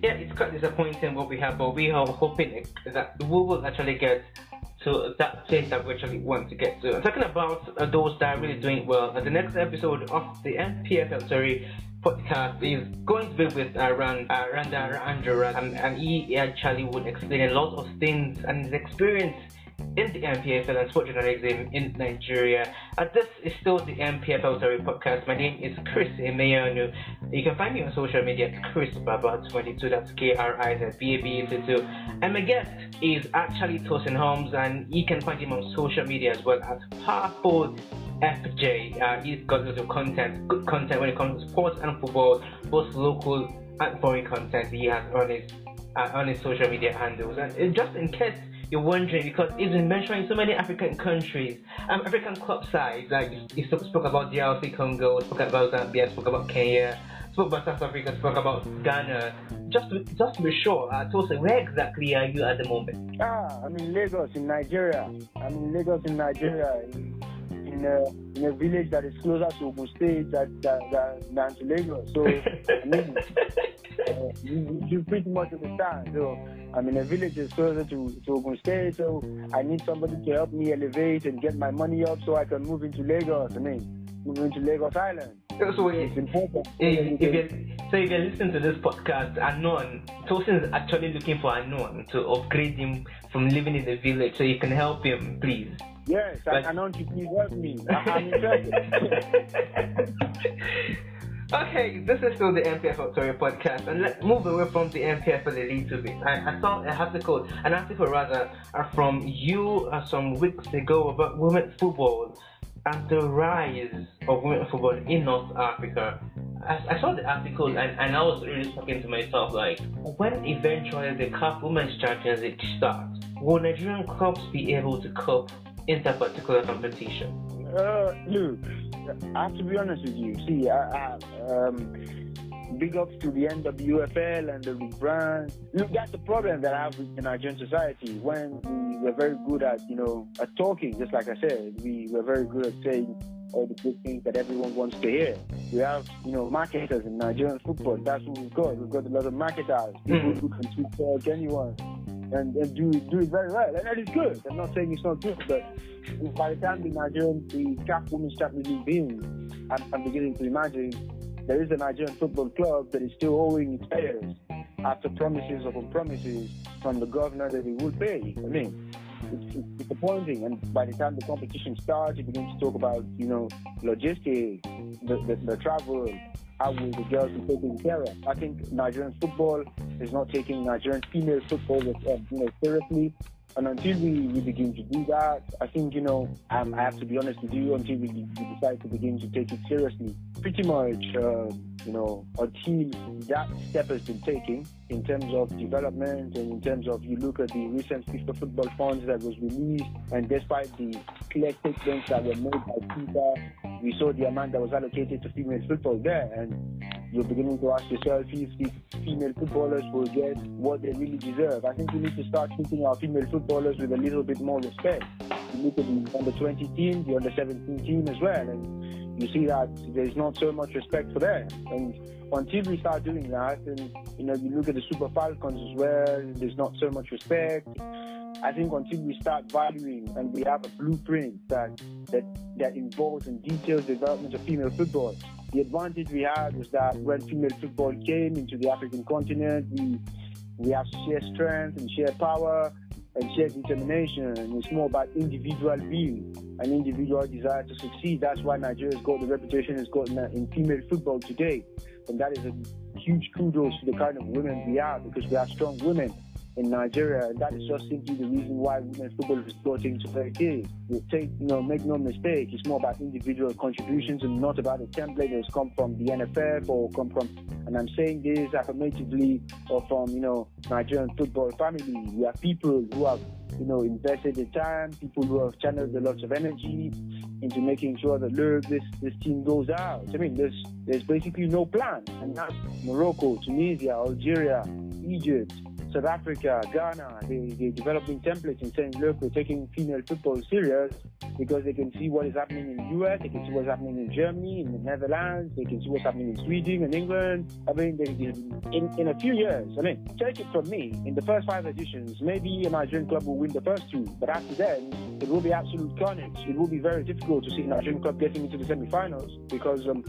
Yeah, it's quite disappointing what we have, but we are hoping that we will actually get to that place that we actually want to get to. I'm talking about uh, those that are really doing well. And the next episode of the NPFL sorry podcast is going to be with uh, Rand, uh, Randa Andrew, and, and he actually would explain a lot of things and his experience in the NPFL and sport journalism in Nigeria. And this is still the NPFL Story podcast. My name is Chris Emeyanu. You can find me on social media at Chris Baba22. That's K R I Z B A B 22. And my guest is actually Tosin Holmes, and you can find him on social media as well as Powerful FJ. Uh, he's got lots of content, good content when it comes to sports and football, both local and foreign content he has on his uh, on his social media handles. And just in case you're wondering, because he's been mentioning so many African countries, um, African club sides. Like he spoke about DRC Congo, spoke about Zambia, spoke about Kenya, spoke about South Africa, spoke about Ghana. Just to, just to be sure, uh, Tosa, where exactly are you at the moment? Ah, I'm in Lagos, in Nigeria. I'm in Lagos, in Nigeria. In in a in a village that is closer to Ogun State than, than, than to Lagos. So I mean, uh, you, you pretty much understand. So I'm in a village that's closer to, to Ogun State. So I need somebody to help me elevate and get my money up so I can move into Lagos. I mean, move into Lagos Island. So it's important. If, if you, so if you're listening to this podcast, Anon, Tosin is actually looking for Anon to upgrade him from living in the village so you can help him, please. Yes, I, Anon, please help me. I'm interested. Okay, this is still the NPF Story podcast, and let's move away from the NPF a little bit. I, I saw an article, an article rather, uh, from you uh, some weeks ago about women's football and the rise of women's football in North Africa. I, I saw the article and, and I was really talking to myself like, when eventually the Cup Women's Championship starts, will Nigerian clubs be able to cope in that particular competition? Uh, look, I have to be honest with you. See, I, I um, big ups to the NWFL and the rebrand. Look, that's the problem that I have in Nigerian society. When we were very good at, you know, at talking, just like I said, we were very good at saying all the good things that everyone wants to hear. We have, you know, marketers in Nigerian football. That's what we've got. We've got a lot of marketers, people mm. who can speak to anyone and, and do do it very well. And that is good. I'm not saying it's not good, but by the time the Nigerian, the CAF Women's Champions League begins, I'm, I'm beginning to imagine there is a Nigerian football club that is still owing its players after promises upon promises from the governor that he will pay. I mean, it's, it's disappointing. And by the time the competition starts, you begin to talk about, you know, logistics, the, the, the travel, how will the girls be taken care of? I think Nigerian football is not taking Nigerian female football uh, you know, seriously. And until we, we begin to do that, I think, you know, um, I have to be honest with you, until we, we decide to begin to take it seriously, pretty much, uh, you know, until that step has been taken in terms of development and in terms of you look at the recent FIFA football funds that was released, and despite the clear statements that were made by FIFA, we saw the amount that was allocated to female football there. And you're beginning to ask yourself if the female footballers will get what they really deserve. I think we need to start treating our female footballers with a little bit more respect. You look at the under 20 team, the under 17 team as well, and you see that there's not so much respect for them. And until we start doing that, and you know, you look at the Super Falcons as well, there's not so much respect. I think until we start valuing and we have a blueprint that that that involves and details the development of female football, the advantage we had was that when female football came into the African continent, we we have shared strength and shared power and shared determination. And it's more about individual view and individual desire to succeed. That's why Nigeria's got the reputation it's got in, in female football today. And that is a huge kudos to the kind of women we are because we are strong women in Nigeria. And that is just simply the reason why women's football is getting to where it is. You take, you know, make no mistake, it's more about individual contributions and not about a template that's come from the NFF or come from, and I'm saying this affirmatively, or from, you know, Nigerian football family. We are people who have, you know, invested the time, people who have channeled a lot of energy into making sure that look, this this team goes out. I mean, there's there's basically no plan, and that's Morocco, Tunisia, Algeria, Egypt, South Africa, Ghana, they, they're developing templates and saying, look, we're taking female football serious because they can see what is happening in the US, they can see what's happening in Germany, in the Netherlands, they can see what's happening in Sweden and England. I mean, they, they, in, in a few years, I mean, take it from me, in the first five editions, maybe a Nigerian club will win the first two, but after then, it will be absolute carnage. It will be very difficult to see a Nigerian club getting into the semi-finals because um,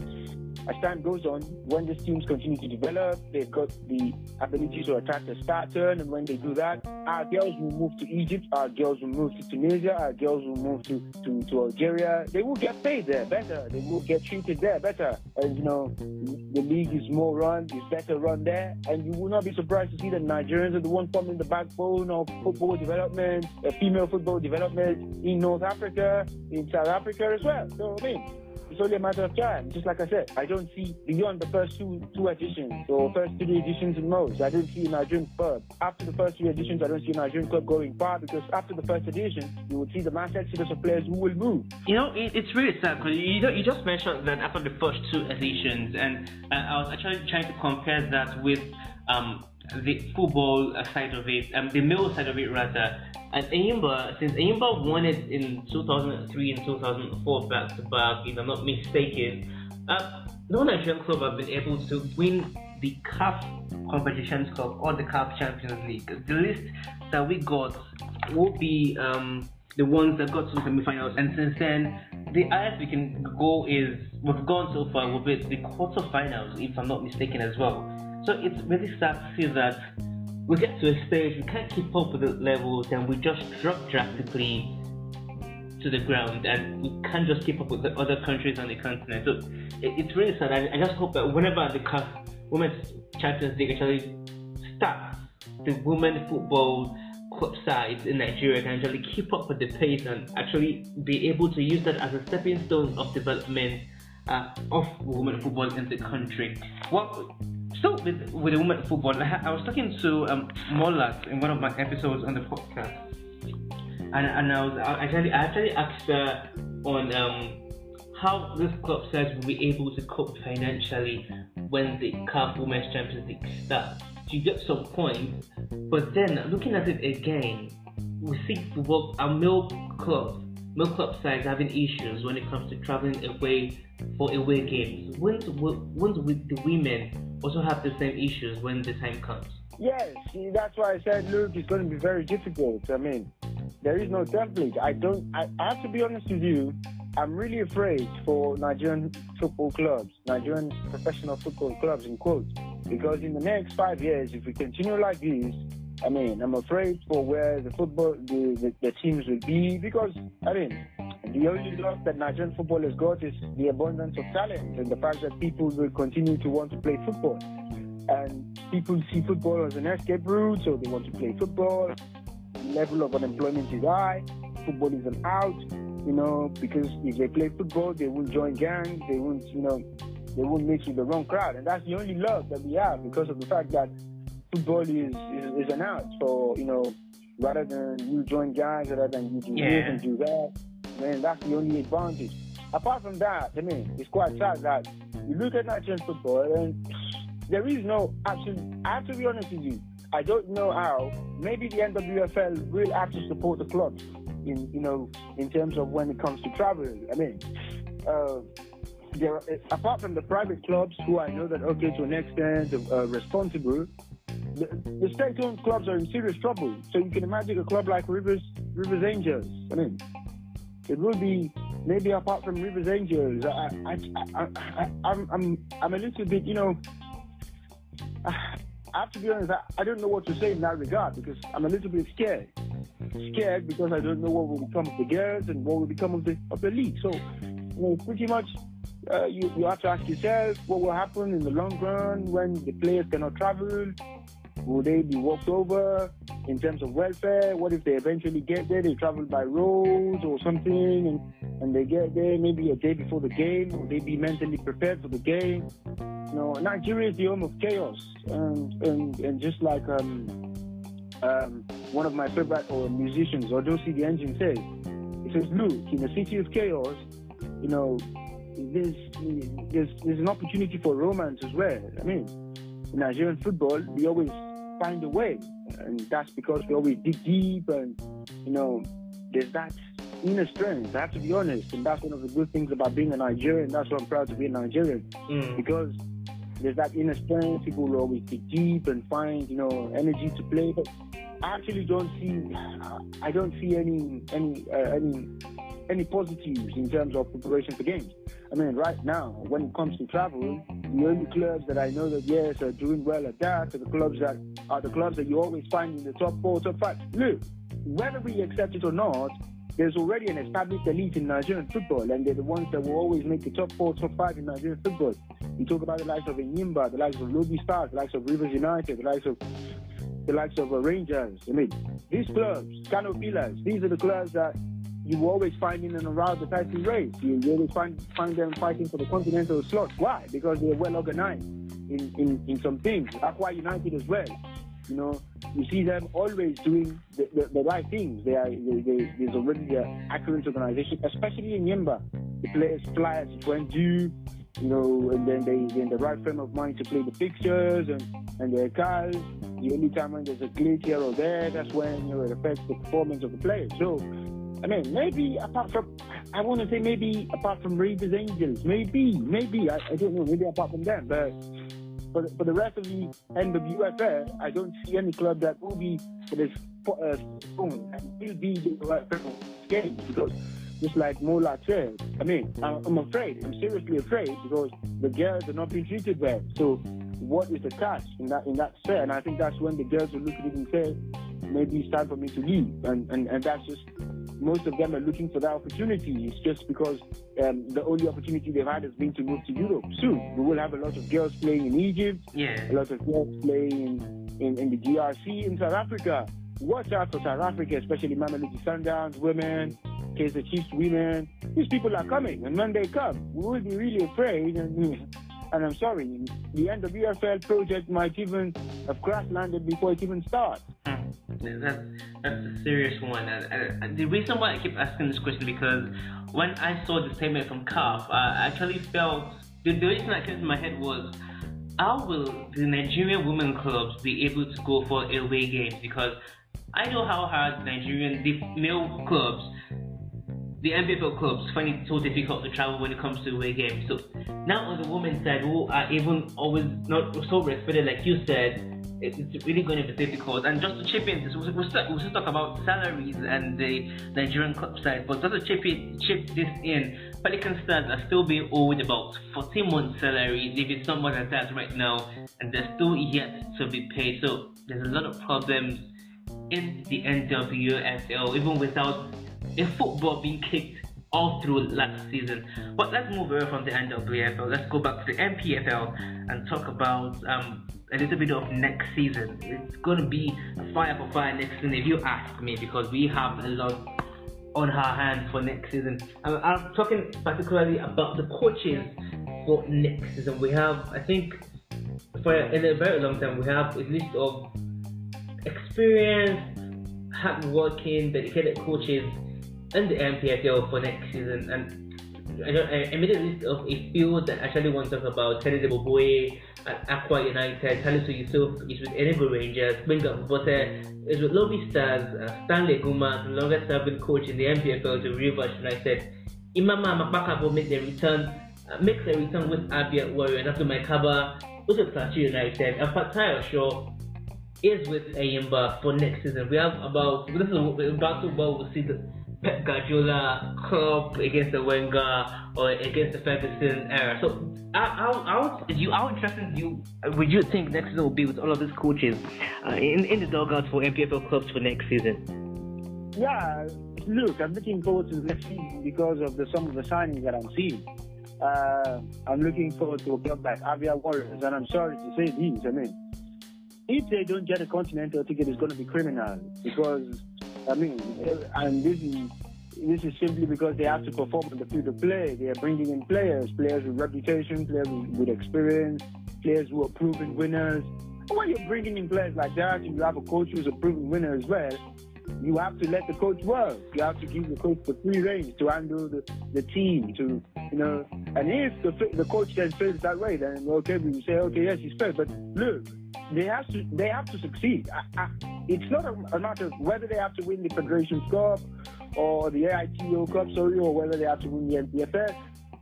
as time goes on, when these teams continue to develop, they've got the ability to attract the star turn, and when they do that, our girls will move to Egypt, our girls will move to Tunisia, our girls will move to, to, to Algeria. They will get paid there better, they will get treated there better. And you know, the league is more run, is better run there, and you will not be surprised to see that Nigerians are the ones forming the backbone of football development, uh, female football development in North Africa, in South Africa as well. So I mean, it's only a matter of time. Just like I said, I don't see beyond the first two two editions or first three editions in most. I don't see Nigerian club. After the first three editions, I don't see Nigerian club going far because after the first edition, you will see the mass exodus of players who will move. You know, it, it's really sad because you, you just mentioned that after the first two editions, and uh, I was actually trying to compare that with um, the football side of it, um, the male side of it rather. And Enyimba, since Enyimba won it in 2003 and 2004 back to back, if I'm not mistaken, uh, no Nigerian club have been able to win the CAF Competitions Cup or the CAF Champions League. The list that we got will be um, the ones that got to the semi-finals, and since then, the highest we can go is we've gone so far will be the quarterfinals, if I'm not mistaken, as well. So it's really sad to see that we get to a stage we can't keep up with the levels and we just drop drastically to the ground and we can't just keep up with the other countries on the continent. So it, it's really sad. I, I, just hope that whenever the Women's Champions League actually starts, the women football club sides in Nigeria can actually keep up with the pace and actually be able to use that as a stepping stone of development uh, of women football in the country. Well, still with, with the women football, I, I was talking to um, in one of my episodes on the podcast, and, and I was I actually I actually asked her on um, how this club says will be able to cope financially when the CAF Women's Champions League starts. You get some points, but then looking at it again, we see football, our male clubs milk club sides having issues when it comes to traveling away for away games. Won't, won't the women also have the same issues when the time comes? Yes, that's why I said, look, it's going to be very difficult. I mean, there is no template. I don't. I, I have to be honest with you. I'm really afraid for Nigerian football clubs, Nigerian professional football clubs, in quotes, because in the next five years, if we continue like this, I mean, I'm afraid for where the football, the, the, the teams will be, because I mean, the only loss that Nigerian football has got is the abundance of talent and the fact that people will continue to want to play football. And people see football as an escape route, so they want to play football. The level of unemployment is high. Football is an out, you know, because if they play football, they won't join gangs. They won't, you know, they won't mix with the wrong crowd. And that's the only love that we have because of the fact that football is, is, is an art. So, you know, rather than you join gangs, rather than you do yeah. this and do that, man, that's the only advantage. Apart from that, I mean, it's quite sad that you look at Nigerian football and there is no action. I have to be honest with you. I don't know how. Maybe the NWFL will have to support the clubs in you know in terms of when it comes to travel. I mean, uh, there apart from the private clubs who I know that okay to an extent uh, responsible, the, the state-owned clubs are in serious trouble. So you can imagine a club like Rivers Rivers Angels. I mean, it will be maybe apart from Rivers Angels. I, I, I, I, I'm, I'm, I'm a little bit, you know, I have to be honest, I, I don't know what to say in that regard because I'm a little bit scared. Scared because I don't know what will become of the girls and what will become of the of the league. So, you know, pretty much uh, you, you have to ask yourself what will happen in the long run when the players cannot travel. Will they be walked over in terms of welfare? What if they eventually get there? They travel by roads or something and, and they get there maybe a day before the game. Will they be mentally prepared for the game? You know, Nigeria is the home of chaos. And, and, and just like um, um, one of my favorite or musicians, Odosi the Engine says, he says, look, in a city of chaos, you know, there's, there's, there's an opportunity for romance as well. I mean, in Nigerian football, we always find a way. And that's because we always dig deep and, you know, there's that inner strength. I have to be honest. And that's one of the good things about being a Nigerian. That's why I'm proud to be a Nigerian. Mm. Because there's that inner strength. People will always dig deep and find, you know, energy to play. But I actually don't see, I don't see any, any, uh, any, any positives in terms of preparation for games. I mean, right now, when it comes to travel, the only clubs that I know that yes are doing well at that are the clubs that are the clubs that you always find in the top four, top five. Look, whether we accept it or not, there's already an established elite in Nigerian football, and they're the ones that will always make the top four, top five in Nigerian football. You talk about the likes of Enyimba, the likes of Lobi Stars, the likes of Rivers United, the likes of the likes of uh, Rangers. I mean, these clubs, Kano Pillars, these are the clubs that you always find in and around the title race. You, you always find find them fighting for the continental slot. Why? Because they're well organized in, in, in some things. Akwa United as well. You know, you see them always doing the, the, the right things. They are they, they, there's already an accurate organization, especially in Enyimba. The players fly as it when due, you know, and then they, they're in the right frame of mind to play the fixtures and, and their cars. The only time when there's a glitch here or there, that's when you know it affects the performance of the players. So I mean, maybe apart from, I want to say maybe apart from Rivers Angels, maybe, maybe, I, I don't know, maybe apart from them, but for for the rest of the NWFL, I don't see any club that will be for this uh, will be the right game because just like Mola said, I mean, I'm, afraid, I'm seriously afraid because the girls are not being treated well. So what is the catch in that in that set? And I think that's when the girls will look at it and say, maybe it's time for me to leave. And and, and that's just most of them are looking for that opportunity. It's just because um, the only opportunity they've had has been to move to Europe. Soon, we will have a lot of girls playing in Egypt, yeah. a lot of girls playing in, in the DRC in South Africa. Watch out for South Africa, especially Mamelodi Sundowns women, Kaizer Chiefs women. These people are coming, and when they come, we will be really afraid. And, and I'm sorry, the NWFL project might even have crash landed before it even starts. Hmm. That's that's a serious one. And, and the reason why I keep asking this question because when I saw the statement from CAF, I actually felt the, the reason that came to my head was how will the Nigerian women clubs be able to go for away games? Because I know how hard Nigerian the male clubs, the NPFL clubs find it so difficult to travel when it comes to away games. So now on the women's side, who are even always not so respected, like you said, it's really going to be difficult. And just to chip in, we'll, we'll, we'll still talk about salaries and the Nigerian club side, but just to chip in, chip this in, Pelican Stars are still being owed about 14 months' salary, maybe some more than that right now, and they're still yet to be paid. So there's a lot of problems in the NWFL, even without a football being kicked all through last season. But let's move away from the NWFL. Let's go back to the NPFL and talk about um, a little bit of next season. It's going to be fire for fire next season, if you ask me, because we have a lot on our hands for next season. I'm, I'm talking particularly about the coaches for next season. We have, I think, for in a very long time, we have a list of experienced, hardworking, dedicated coaches in the NPFL for next season. And I, I made a list of a few that I actually want to talk about. Kennedy Boboye at Akwa United, Salisu Yusuf is with Enugu Rangers, Benga Bote is with Lobi Stars, uh, Stanley Eguma, the longest serving coach in the NPFL to Rivers United. Imama Amapakabo makes a return, uh, makes a return with Abia Warriors after Maikaba, also Plateau United, and Fatai Osho is with Enyimba for next season. We have about, this is about to well, we'll see the Pep Guardiola club against the Wenger or against the Ferguson era. So how, how, you, how interested you would you think next season will be with all of these coaches uh, in, in the dugouts for NPFL clubs for next season? Yeah, look, I'm looking forward to next season because of the some of the signings that I'm seeing. Uh, I'm looking forward to a club like Abia Warriors, and I'm sorry to say this. I mean, if they don't get a continental ticket, it's going to be criminal because I mean, and this is this is simply because they have to perform on the field of play. They are bringing in players, players with reputation, players with experience, players who are proven winners. And when you're bringing in players like that, you have a coach who's a proven winner as well, you have to let the coach work. You have to give the coach the free range to handle the, the team, to you know. And if the the coach then fails that way, then okay, we say okay, yes, he's failed. But look, they have to they have to succeed. I, I, it's not a, a, matter of whether they have to win the Federations Cup or the Aiteo Cup, sorry, or whether they have to win the NPFL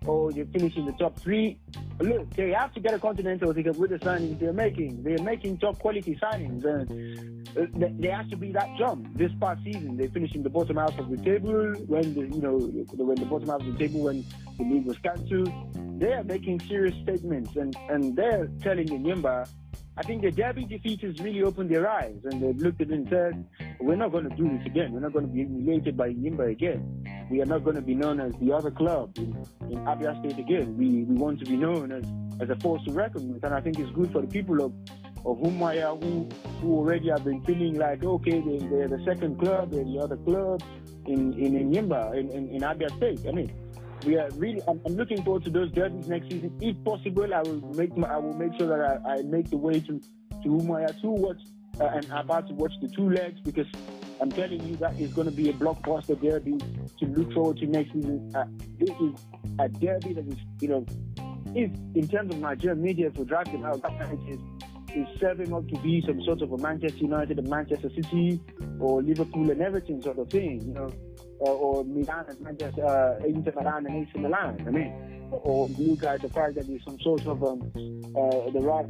or they finish in the top three. Look, they have to get a continental ticket with the signings they're making. They're making top quality signings, and uh, there has to be that jump. This past season, they finished in the bottom half of the table when the you know when the bottom half of the table when the league was cancelled. They are making serious statements, and and they're telling Enyimba I think the Derby defeat has really opened their eyes and they've looked at it and said, we're not going to do this again. We're not going to be humiliated by Yimba again. We are not going to be known as the other club in, in Abia State again. We, we want to be known as, as a force to reckon with. And I think it's good for the people of, of Umuahia who, who already have been feeling like, okay, they, they're the second club, they're the other club in, in, in Yimba, in, in, in Abia State. I mean, we are really. I'm, I'm, looking forward to those derbies next season. If possible, I will make my, I will make sure that I, I make the way to to Umuahia to watch uh, and about to watch the two legs because I'm telling you that it's going to be a blockbuster derby to look forward to next season. Uh, this is a derby that is, you know, if in terms of Nigerian media for drafting out, that that is is serving up to be some sort of a Manchester United, a Manchester City, or Liverpool and everything sort of thing, you know or, or Milan and Manchester, uh, Inter Milan and AC Milan. I mean, or look at the fact that there's some sort of um, uh, the right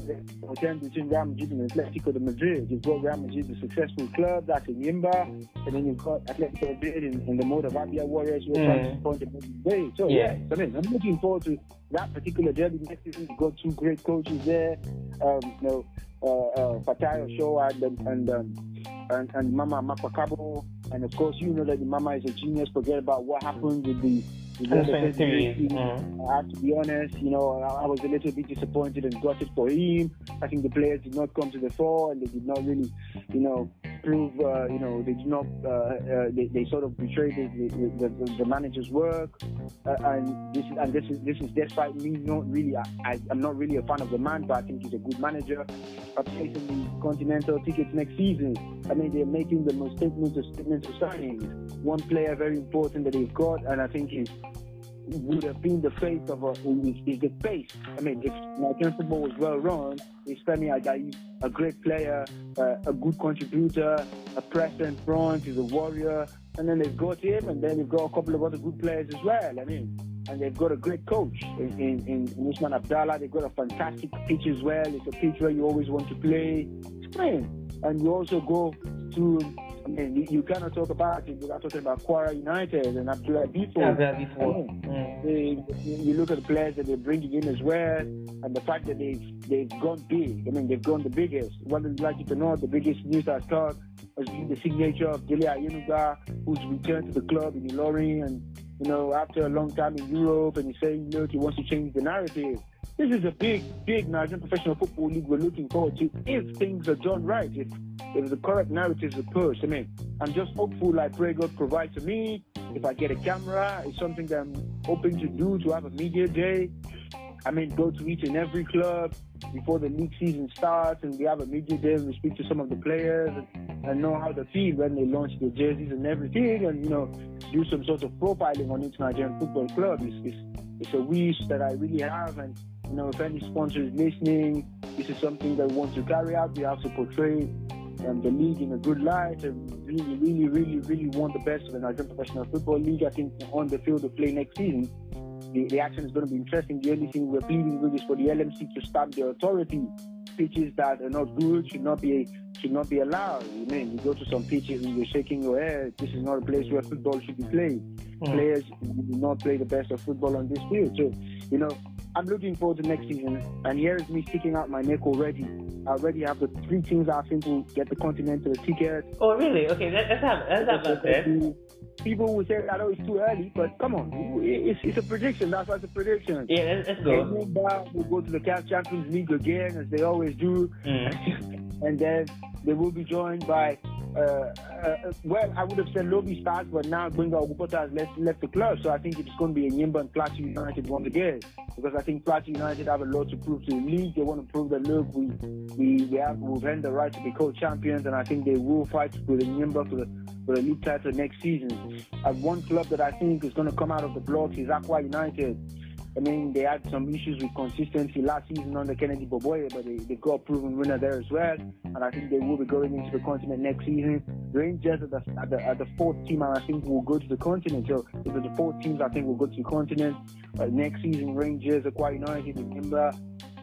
attempt between Real Madrid and Atletico de Madrid. You've got Real Madrid, a successful club that's in Yimba, and then you've got Atletico Madrid in, in the mode of Abia Warriors who are trying to mm. point the way. So yeah, I mean, I'm looking forward to that particular derby next season. You've got two great coaches there. Um, you know, uh, uh, Fatai Osho and and um, and, and Mama Amapakabo. And of course, you know that the Mama is a genius. Forget about what happened with the Mm-hmm. I have to be honest, you know, I, I was a little bit disappointed and gutted for him. I think the players did not come to the fore and they did not really, you know, prove, uh, you know, they did not, uh, uh, they, they sort of betrayed the, the, the, the manager's work. Uh, and this is, and this is, this is despite me not really, I, am not really a fan of the man, but I think he's a good manager. Placing the Continental tickets next season. I mean, they're making the most statements of statements of signings. One player very important that they've got, and I think he's would have been the face of a, is, the face. I mean, if Nigerian football was well run, it's Femi Ajayi, a great player, uh, a good contributor, a present front, he's a warrior. And then they've got him, and then they've got a couple of other good players as well. I mean, and they've got a great coach in, in, in Usman Abdallah. They've got a fantastic pitch as well. It's a pitch where you always want to play. It's And you also go to I mean, you, you cannot talk about it without talking about Kwara United and Abdullah before. Abdullah mean, mm. you look at the players that they're bringing in as well, and the fact that they've they've gone big. I mean, they've gone the biggest. Whether you like it or not, the biggest news that start has been the signature of Dele Aiyenugba, who's returned to the club in Ilorin, and you know, after a long time in Europe, and he's saying, look, he wants to change the narrative. This is a big, big Nigerian professional football league we're looking forward to if things are done right, if, if the correct narratives are pushed. I mean, I'm just hopeful, like pray God provides to me. If I get a camera, it's something that I'm hoping to do to have a media day. I mean, go to each and every club before the league season starts, and we have a media day. And we speak to some of the players and, and know how they feel when they launch their jerseys and everything, and you know, do some sort of profiling on each Nigerian football club. It's, it's, it's a wish that I really have, and you know, if any sponsor is listening, this is something that we want to carry out. We have to portray um, the league in a good light and really, really, really, really want the best of the Nigerian Professional Football League. I think on the field of play next season, the, the action is going to be interesting. The only thing we're pleading with is for the LMC to stamp the authority. Pitches that are not good should not be should not be allowed. You mean you go to some pitches and you're shaking your head. This is not a place where football should be played. Mm. Players do not play the best of football on this field. So, you know, I'm looking forward to next season, and here is me sticking out my neck already. I already have the three teams I think will get the continental ticket. Oh, really? Okay, let's have let's have that People will say, that know it's too early, but come on, it's, it's a prediction. That's why it's a prediction. Yeah, let's, go. And we'll go to the CAF Champions League again, as they always do, mm. and then they will be joined by uh, uh, well, I would have said Lobi Stars, but now Gbenga Ogunbote has left, left the club, so I think it's going to be Enyimba and Plateau United once again. Because I think Plateau United have a lot to prove to the league. They want to prove that look, we we we have we've earned the right to be co-champions, and I think they will fight with Enyimba for the for the league title next season. And one club that I think is going to come out of the blocks is Akwa United. I mean, they had some issues with consistency last season under Kennedy Boboye, but they, they got proven winner there as well. And I think they will be going into the continent next season. Rangers are the, at the, at the fourth team, and I think will go to the continent. So if the fourth teams, I think will go to the continent. But next season, Rangers, Akwa United,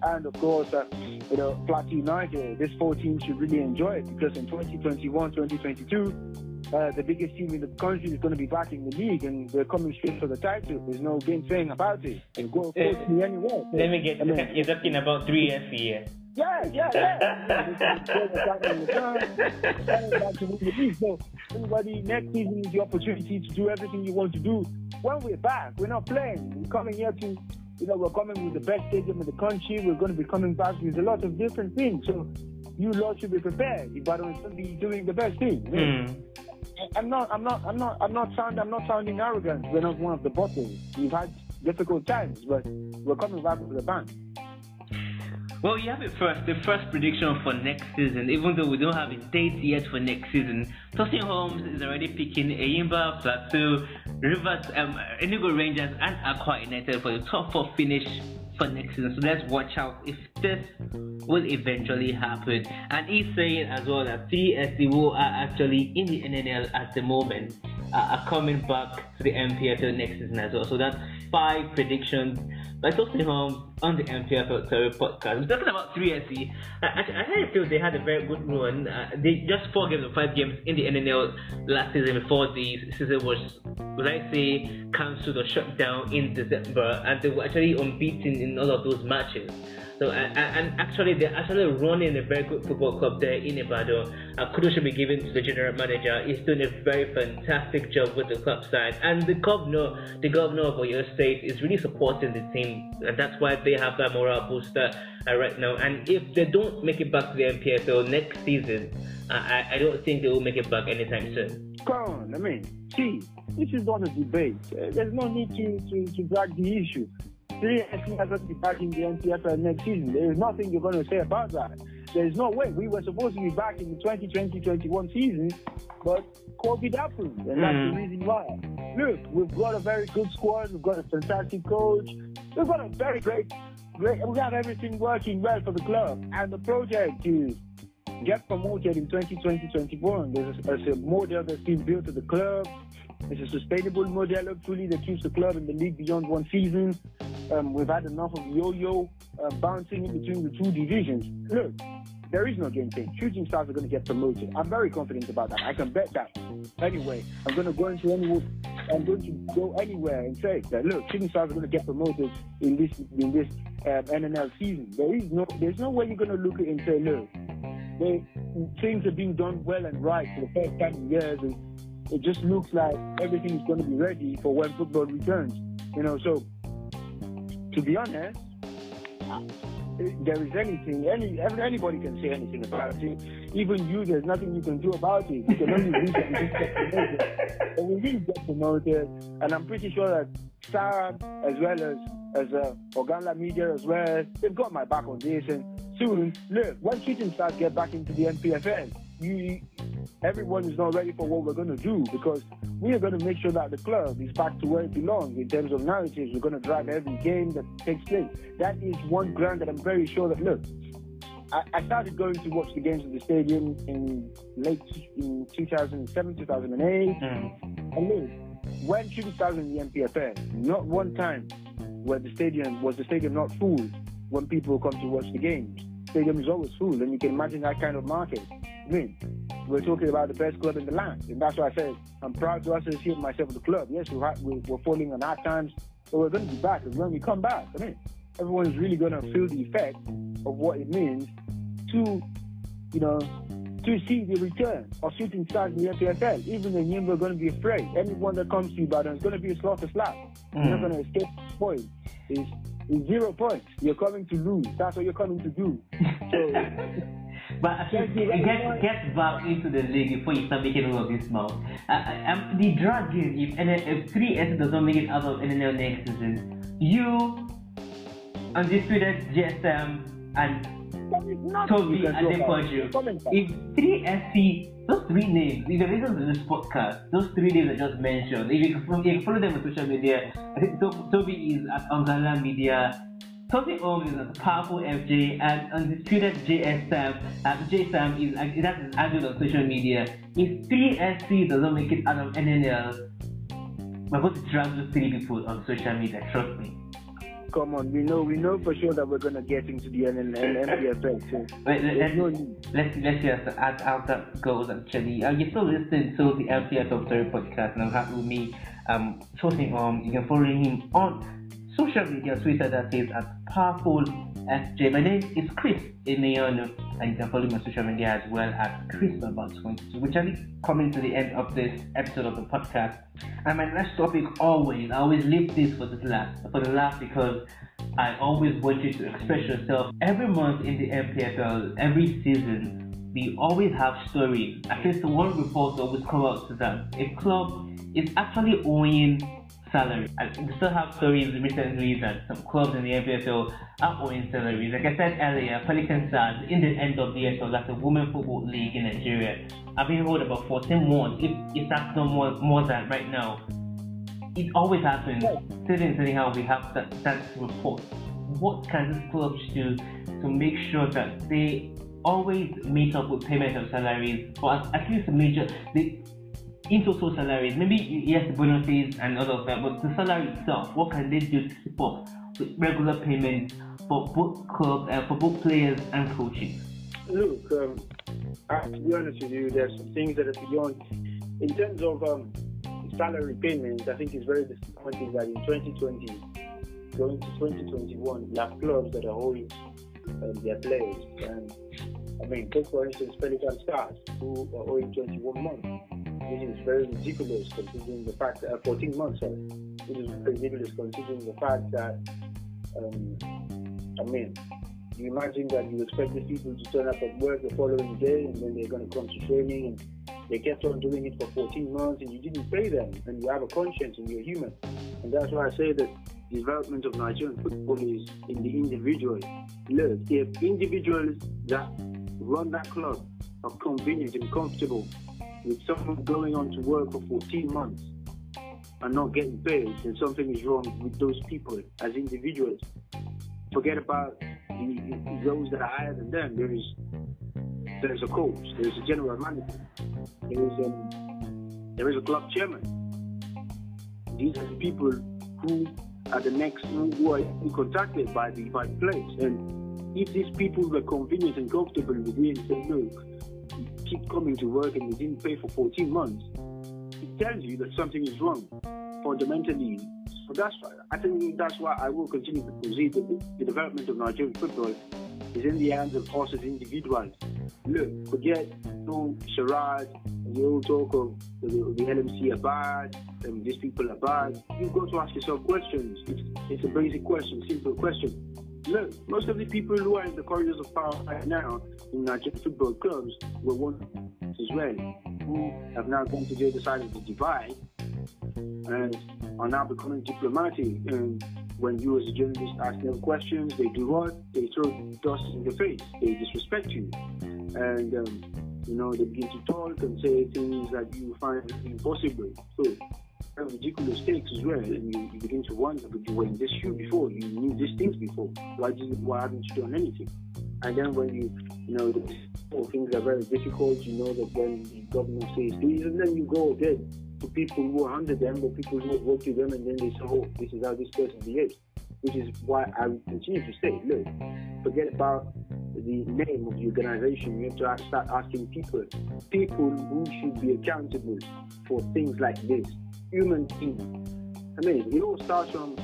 and of course, uh, you know, Plateau United. This four teams should really enjoy it because in 2021, 2022, uh, the biggest team in the country is going to be back in the league, and they're coming straight for the title. There's no game saying about it. And go uh, me anywhere. Let me get. I mean, you're talking about three years here. Yeah, yeah, yeah. so everybody, next season is the opportunity to do everything you want to do. When we're back, we're not playing. We're coming here to, you know, we're coming with the best stadium in the country. We're going to be coming back with a lot of different things. So you lot should be prepared. Ibadan is going to be doing the best thing. Mm. I'm not, I'm not, I'm not, I'm not sounding, I'm not sounding arrogant. We're not one of the bottom. We've had difficult times, but we're coming back with the bang. Well, you have it first. The first prediction for next season, even though we don't have a date yet for next season, Tosin Holmes is already picking Enyimba, Plateau, Rivers, um, Enugu Rangers, and Akwa United for the top four finish for next season. So let's watch out if this will eventually happen. And he's saying as well that who are actually in the NNL at the moment are coming back to the NPFL next season as well. So that's five predictions by Tosin Holmes on the NPFL Story podcast. We're talking about 3SC. I, I, I feel they had a very good run. Uh, they just four games or five games in the NNL last season before the season was, would I say, cancelled or shut down in December, and they were actually unbeaten in all of those matches. So and, and actually they're actually running a very good football club there in Ibadan. Uh, kudos should be given to the general manager. He's doing a very fantastic job with the club side, and the governor, the governor of Oyo State, is really supporting the team, and that's why they have that morale booster uh, right now. And if they don't make it back to the NPFL next season, uh, I, I don't think they will make it back anytime soon. Come on, I mean, see, this is not a debate. Uh, there's no need to, to, to drag the issue. To be back in the NPFL next season. There is nothing you're going to say about that. There is no way. We were supposed to be back in the 2020-21 season, but COVID happened, and that's mm. the reason why. Look, we've got a very good squad. We've got a fantastic coach. We've got a very great, great. We have everything working well for the club, and the project is get promoted in 2020-21. There's a, there's a model that's been built at the club. It's a sustainable model, hopefully, that keeps the club in the league beyond one season. Um, we've had enough of yo-yo uh, bouncing in between the two divisions. Look, there is no game change. Shooting stars are going to get promoted. I'm very confident about that. I can bet that. Anyway, I'm going to go into any. I'm going to go anywhere and say that look, shooting stars are going to get promoted in this in this um, NNL season. There is no, there's no way you're going to look at it and say look, they, things are being done well and right for the first time in years, and it just looks like everything is going to be ready for when football returns. You know, so to be honest, there is anything, any anybody can say anything about it. Even you, there's nothing you can do about it. You can only read it and just get promoted. And we really get promoted, and I'm pretty sure that Sarah, as well as as uh, Organa Media as well, they've got my back on this. And soon, look, when shooting stars get back into the NPFL, you, everyone is not ready for what we're going to do because we are going to make sure that the club is back to where it belongs in terms of narratives. We're going to drive every game that takes place. That is one ground that I'm very sure that, look, I, I started going to watch the games at the stadium in late in 2007, 2008. Mm. And look, when Shooting Stars in the NPFL, not one time where the stadium was the stadium not full when people come to watch the games. Stadium is always full, and you can imagine that kind of market. Mean, we're talking about the best club in the land, and that's why I said I'm proud to associate myself with the club. Yes, we're, we're falling on hard times, but we're going to be back. And when we come back, I mean, everyone's really going to feel the effect of what it means to, you know, to see the return of shooting stars in the NPFL. Even the Yimba are going to be afraid. Anyone that comes to you, but it's going to be a slaughter slap. Mm. You're not going to escape point. Is is zero points. You're coming to lose. That's what you're coming to do. So. But I think get get back into the league before you start making all of this mouth. Uh, um, the dragon, if, if 3S does not make it out of NNL next season, you, Undisputed GSM, and Toby and Adepoju. If 3SC, those three names, if the reason for this podcast, those three names I just mentioned, if you can, if you follow them on social media, I think Toby is at Ongala Media, Toby Om is a powerful FJ and undisputed JS Sam. Uh, J Sam is uh, that's his on social media. If 3SC doesn't make it out of NNL, we're going to drag those three people on social media. Trust me come on. We know we know for sure that we're gonna get into the NPFL. So Wait, let, no let's let's just add how that goes actually. Uh, you're still listening to the NPFL Story podcast and I'm happy with me. Um, sourcing um, you can follow him on social media, Twitter that is as Powerful FJ. My name is Chris Emeono, and you can follow me on social media as well at Chris about 22. Which are coming to the end of this episode of the podcast. And my next topic always, I always leave this for the last for the last because I always want you to express yourself. Every month in the NPFL, every season, we always have stories. At least one report always come out to that a club is actually owing salary. we still have stories recently that some clubs in the NPFL are owing salaries. Like I said earlier, Pelican Stars in the end of the year, so that's the women football league in Nigeria. I've been told about 14 months, if, if that's no more, more than right now. It always happens. Sitting, anyhow, we have that, that report. What can these clubs do to make sure that they always meet up with payment of salaries, for at, least a major, they, in total salaries, maybe yes, bonuses and of that, but the salary itself, what can they do to support regular payments for both clubs uh, for both players and coaches? Look, um, to be honest with you, there's some things that are beyond. In terms of um, salary payments, I think it's very disappointing that in 2020, going to 2021, we have clubs that are owing um, their players. And I mean, take for instance Pelican Stars, who are owing 21 months which is very ridiculous considering the fact that uh, 14 months, sorry, is ridiculous considering the fact that, um, I mean, you imagine that you expect these people to turn up at work the following day and then they're going to come to training and they kept on doing it for 14 months and you didn't pay them and you have a conscience and you're human. And that's why I say that development of Nigerian football is in the individual. Look, if individuals that run that club are convenient and comfortable with someone going on to work for 14 months and not getting paid, then something is wrong with those people as individuals. Forget about the, those that are higher than them. There is there is a coach, there is a general manager, there is a um, there is a club chairman. These are the people who are the next who are contacted by the by players and if these people were convenient and comfortable with it and said, look, keep coming to work and we didn't pay for 14 months, it tells you that something is wrong fundamentally. So that's why I think that's why I will continue to proceed the, the development of Nigerian football is in the hands of as individuals. Look, forget no charade, the old talk of the, the LMC are bad, and these people are bad. You've got to ask yourself questions. It's, it's a basic question, simple question. Look, most of the people who are in the corridors of power right now in Nigerian football clubs were one as well, who have now come to the other side of the divide and are now becoming diplomatic. And when you as a journalist ask them questions, they do what? They throw dust in your face. They disrespect you. And, um, you know, they begin to talk and say things that you find impossible. So, ridiculous takes as well, and you, you, begin to wonder, but you were in this shoe before, you knew these things before. Why did why haven't you done anything? And then when you, you know, that things are very difficult, you know that when the government says this, and then you go again to people who are under them or people who work with them, and then they say, oh, this is how this person behaves. Which is why I continue to say, look, forget about the name of the organization. You have to start asking people, people who should be accountable for things like this, human beings. I mean, it all starts from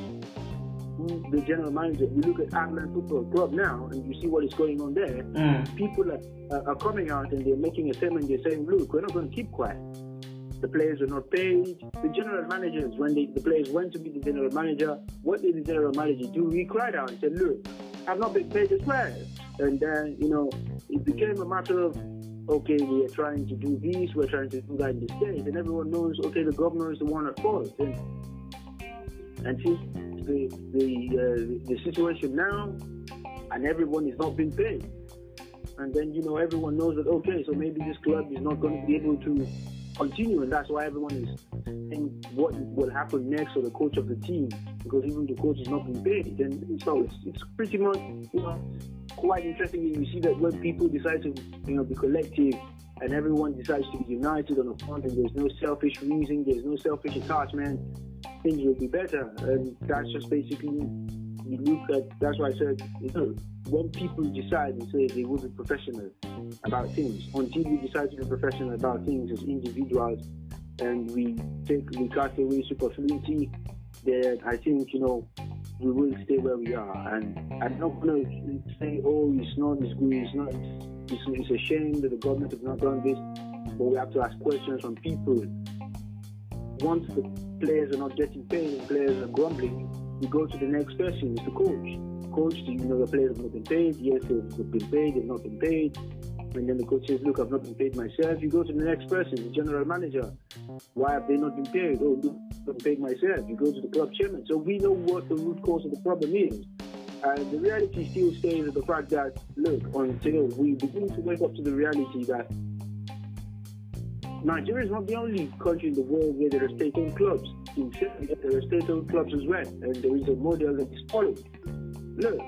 the general manager. You look at Heartland Football Club now, and you see what is going on there. Mm. People are, are coming out and they're making a statement. They're saying, "Look, we're not going to keep quiet." The players are not paid. The general managers, when they, the players went to meet the general manager, what did the general manager do? He cried out and said, Look, I've not been paid as well. And then, you know, it became a matter of, okay, we are trying to do this, we're trying to do that in the state, And everyone knows, okay, the governor is the one at fault. And, and see, the, the, uh, the situation now, and everyone is not being paid. And then, you know, everyone knows that, okay, so maybe this club is not going to be able to continue, and that's why everyone is saying what will happen next for the coach of the team because even the coach is not being paid. And so it's, it's pretty much you know quite interesting. You see that when people decide to you know be collective and everyone decides to be united on a front, and there's no selfish reason, there's no selfish attachment, things will be better. And that's just basically you look at. That's why I said you know when people decide and say they will be professional about things, until we decide to be professional about things as individuals and we take we cast away superfluity, then I think, you know, we will stay where we are. And I'm not going to say, oh, it's not it's good, it's not, it's, it's a shame that the government has not done this, but we have to ask questions from people. Once the players are not getting paid players are grumbling, we go to the next person, is the coach coach, you know, the players have not been paid. Yes, they've been paid, they've not been paid. And then the coach says, look, I've not been paid myself. You go to the next person, the general manager. Why have they not been paid? Oh, look, I've not been paid myself. You go to the club chairman. So we know what the root cause of the problem is. And the reality still stays the fact that, look, until we begin to wake up to the reality that Nigeria is not the only country in the world where there are state-owned clubs. In Serbia, there are state-owned clubs as well, and there is a model that is followed. Look,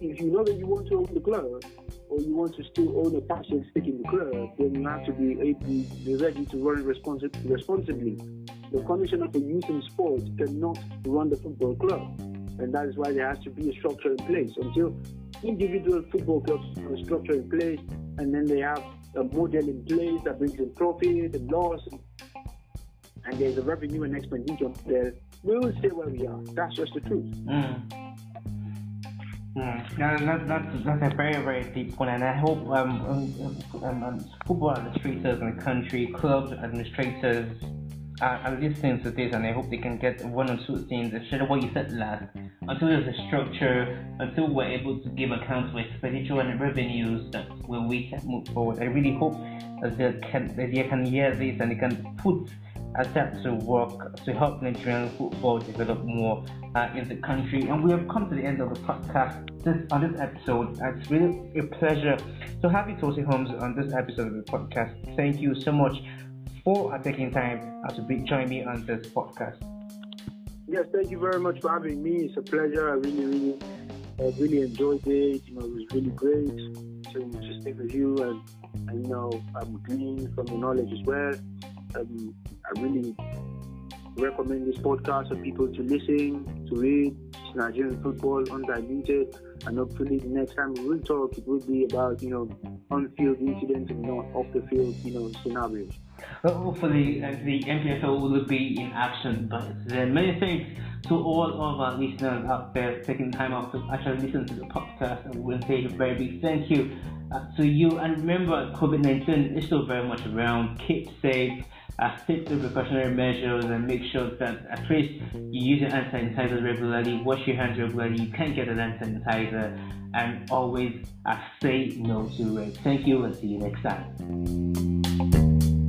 if you know that you want to own the club, or you want to still own a partial stake in the club, then you have to be able, be ready to run responsi- responsibly. The Commissioner for Youth and Sport cannot run the football club, and that is why there has to be a structure in place. Until individual football clubs have a structure in place, and then they have a model in place that brings in profit and loss, and there's a revenue and expenditure there, we will stay where we are. That's just the truth. Mm. Mm, that, that's, that's a very, very deep one, and I hope um, um, um, um, football administrators in the country, clubs administrators are, are, listening to this, and I hope they can get one or two things, especially what you said last. Until there's a structure, until we're able to give accounts for expenditure and revenues, that when we can move forward. I really hope that they can, that they can hear this and they can put attempt to work to help Nigerian football develop more uh, in the country. And we have come to the end of the podcast this, on this episode. It's really a pleasure to have you, Tosin Holmes, on this episode of the podcast. Thank you so much for taking time to be join me on this podcast. Yes, thank you very much for having me. It's a pleasure. I really, really, I really enjoyed it. You know, it was really great to, to stay with you, and, and you know, I'm gleaning from the knowledge as well um, I really recommend this podcast for people to listen, to read. It's Nigerian football undiluted, and hopefully the next time we will talk, it will be about you know on-field incidents and not off-the-field you know scenarios. Well, hopefully uh, the NPFL will be in action. But there many thanks to all of our listeners out there taking time out to actually listen to the podcast. And we will say a very big thank you uh, to you. And remember, COVID 19 is still very much around. Keep safe. Uh, stick to precautionary measures and make sure that at least you use your hand sanitizer regularly, wash your hands regularly, you can get a hand sanitizer, and always uh, say no to it. Thank you and see you next time.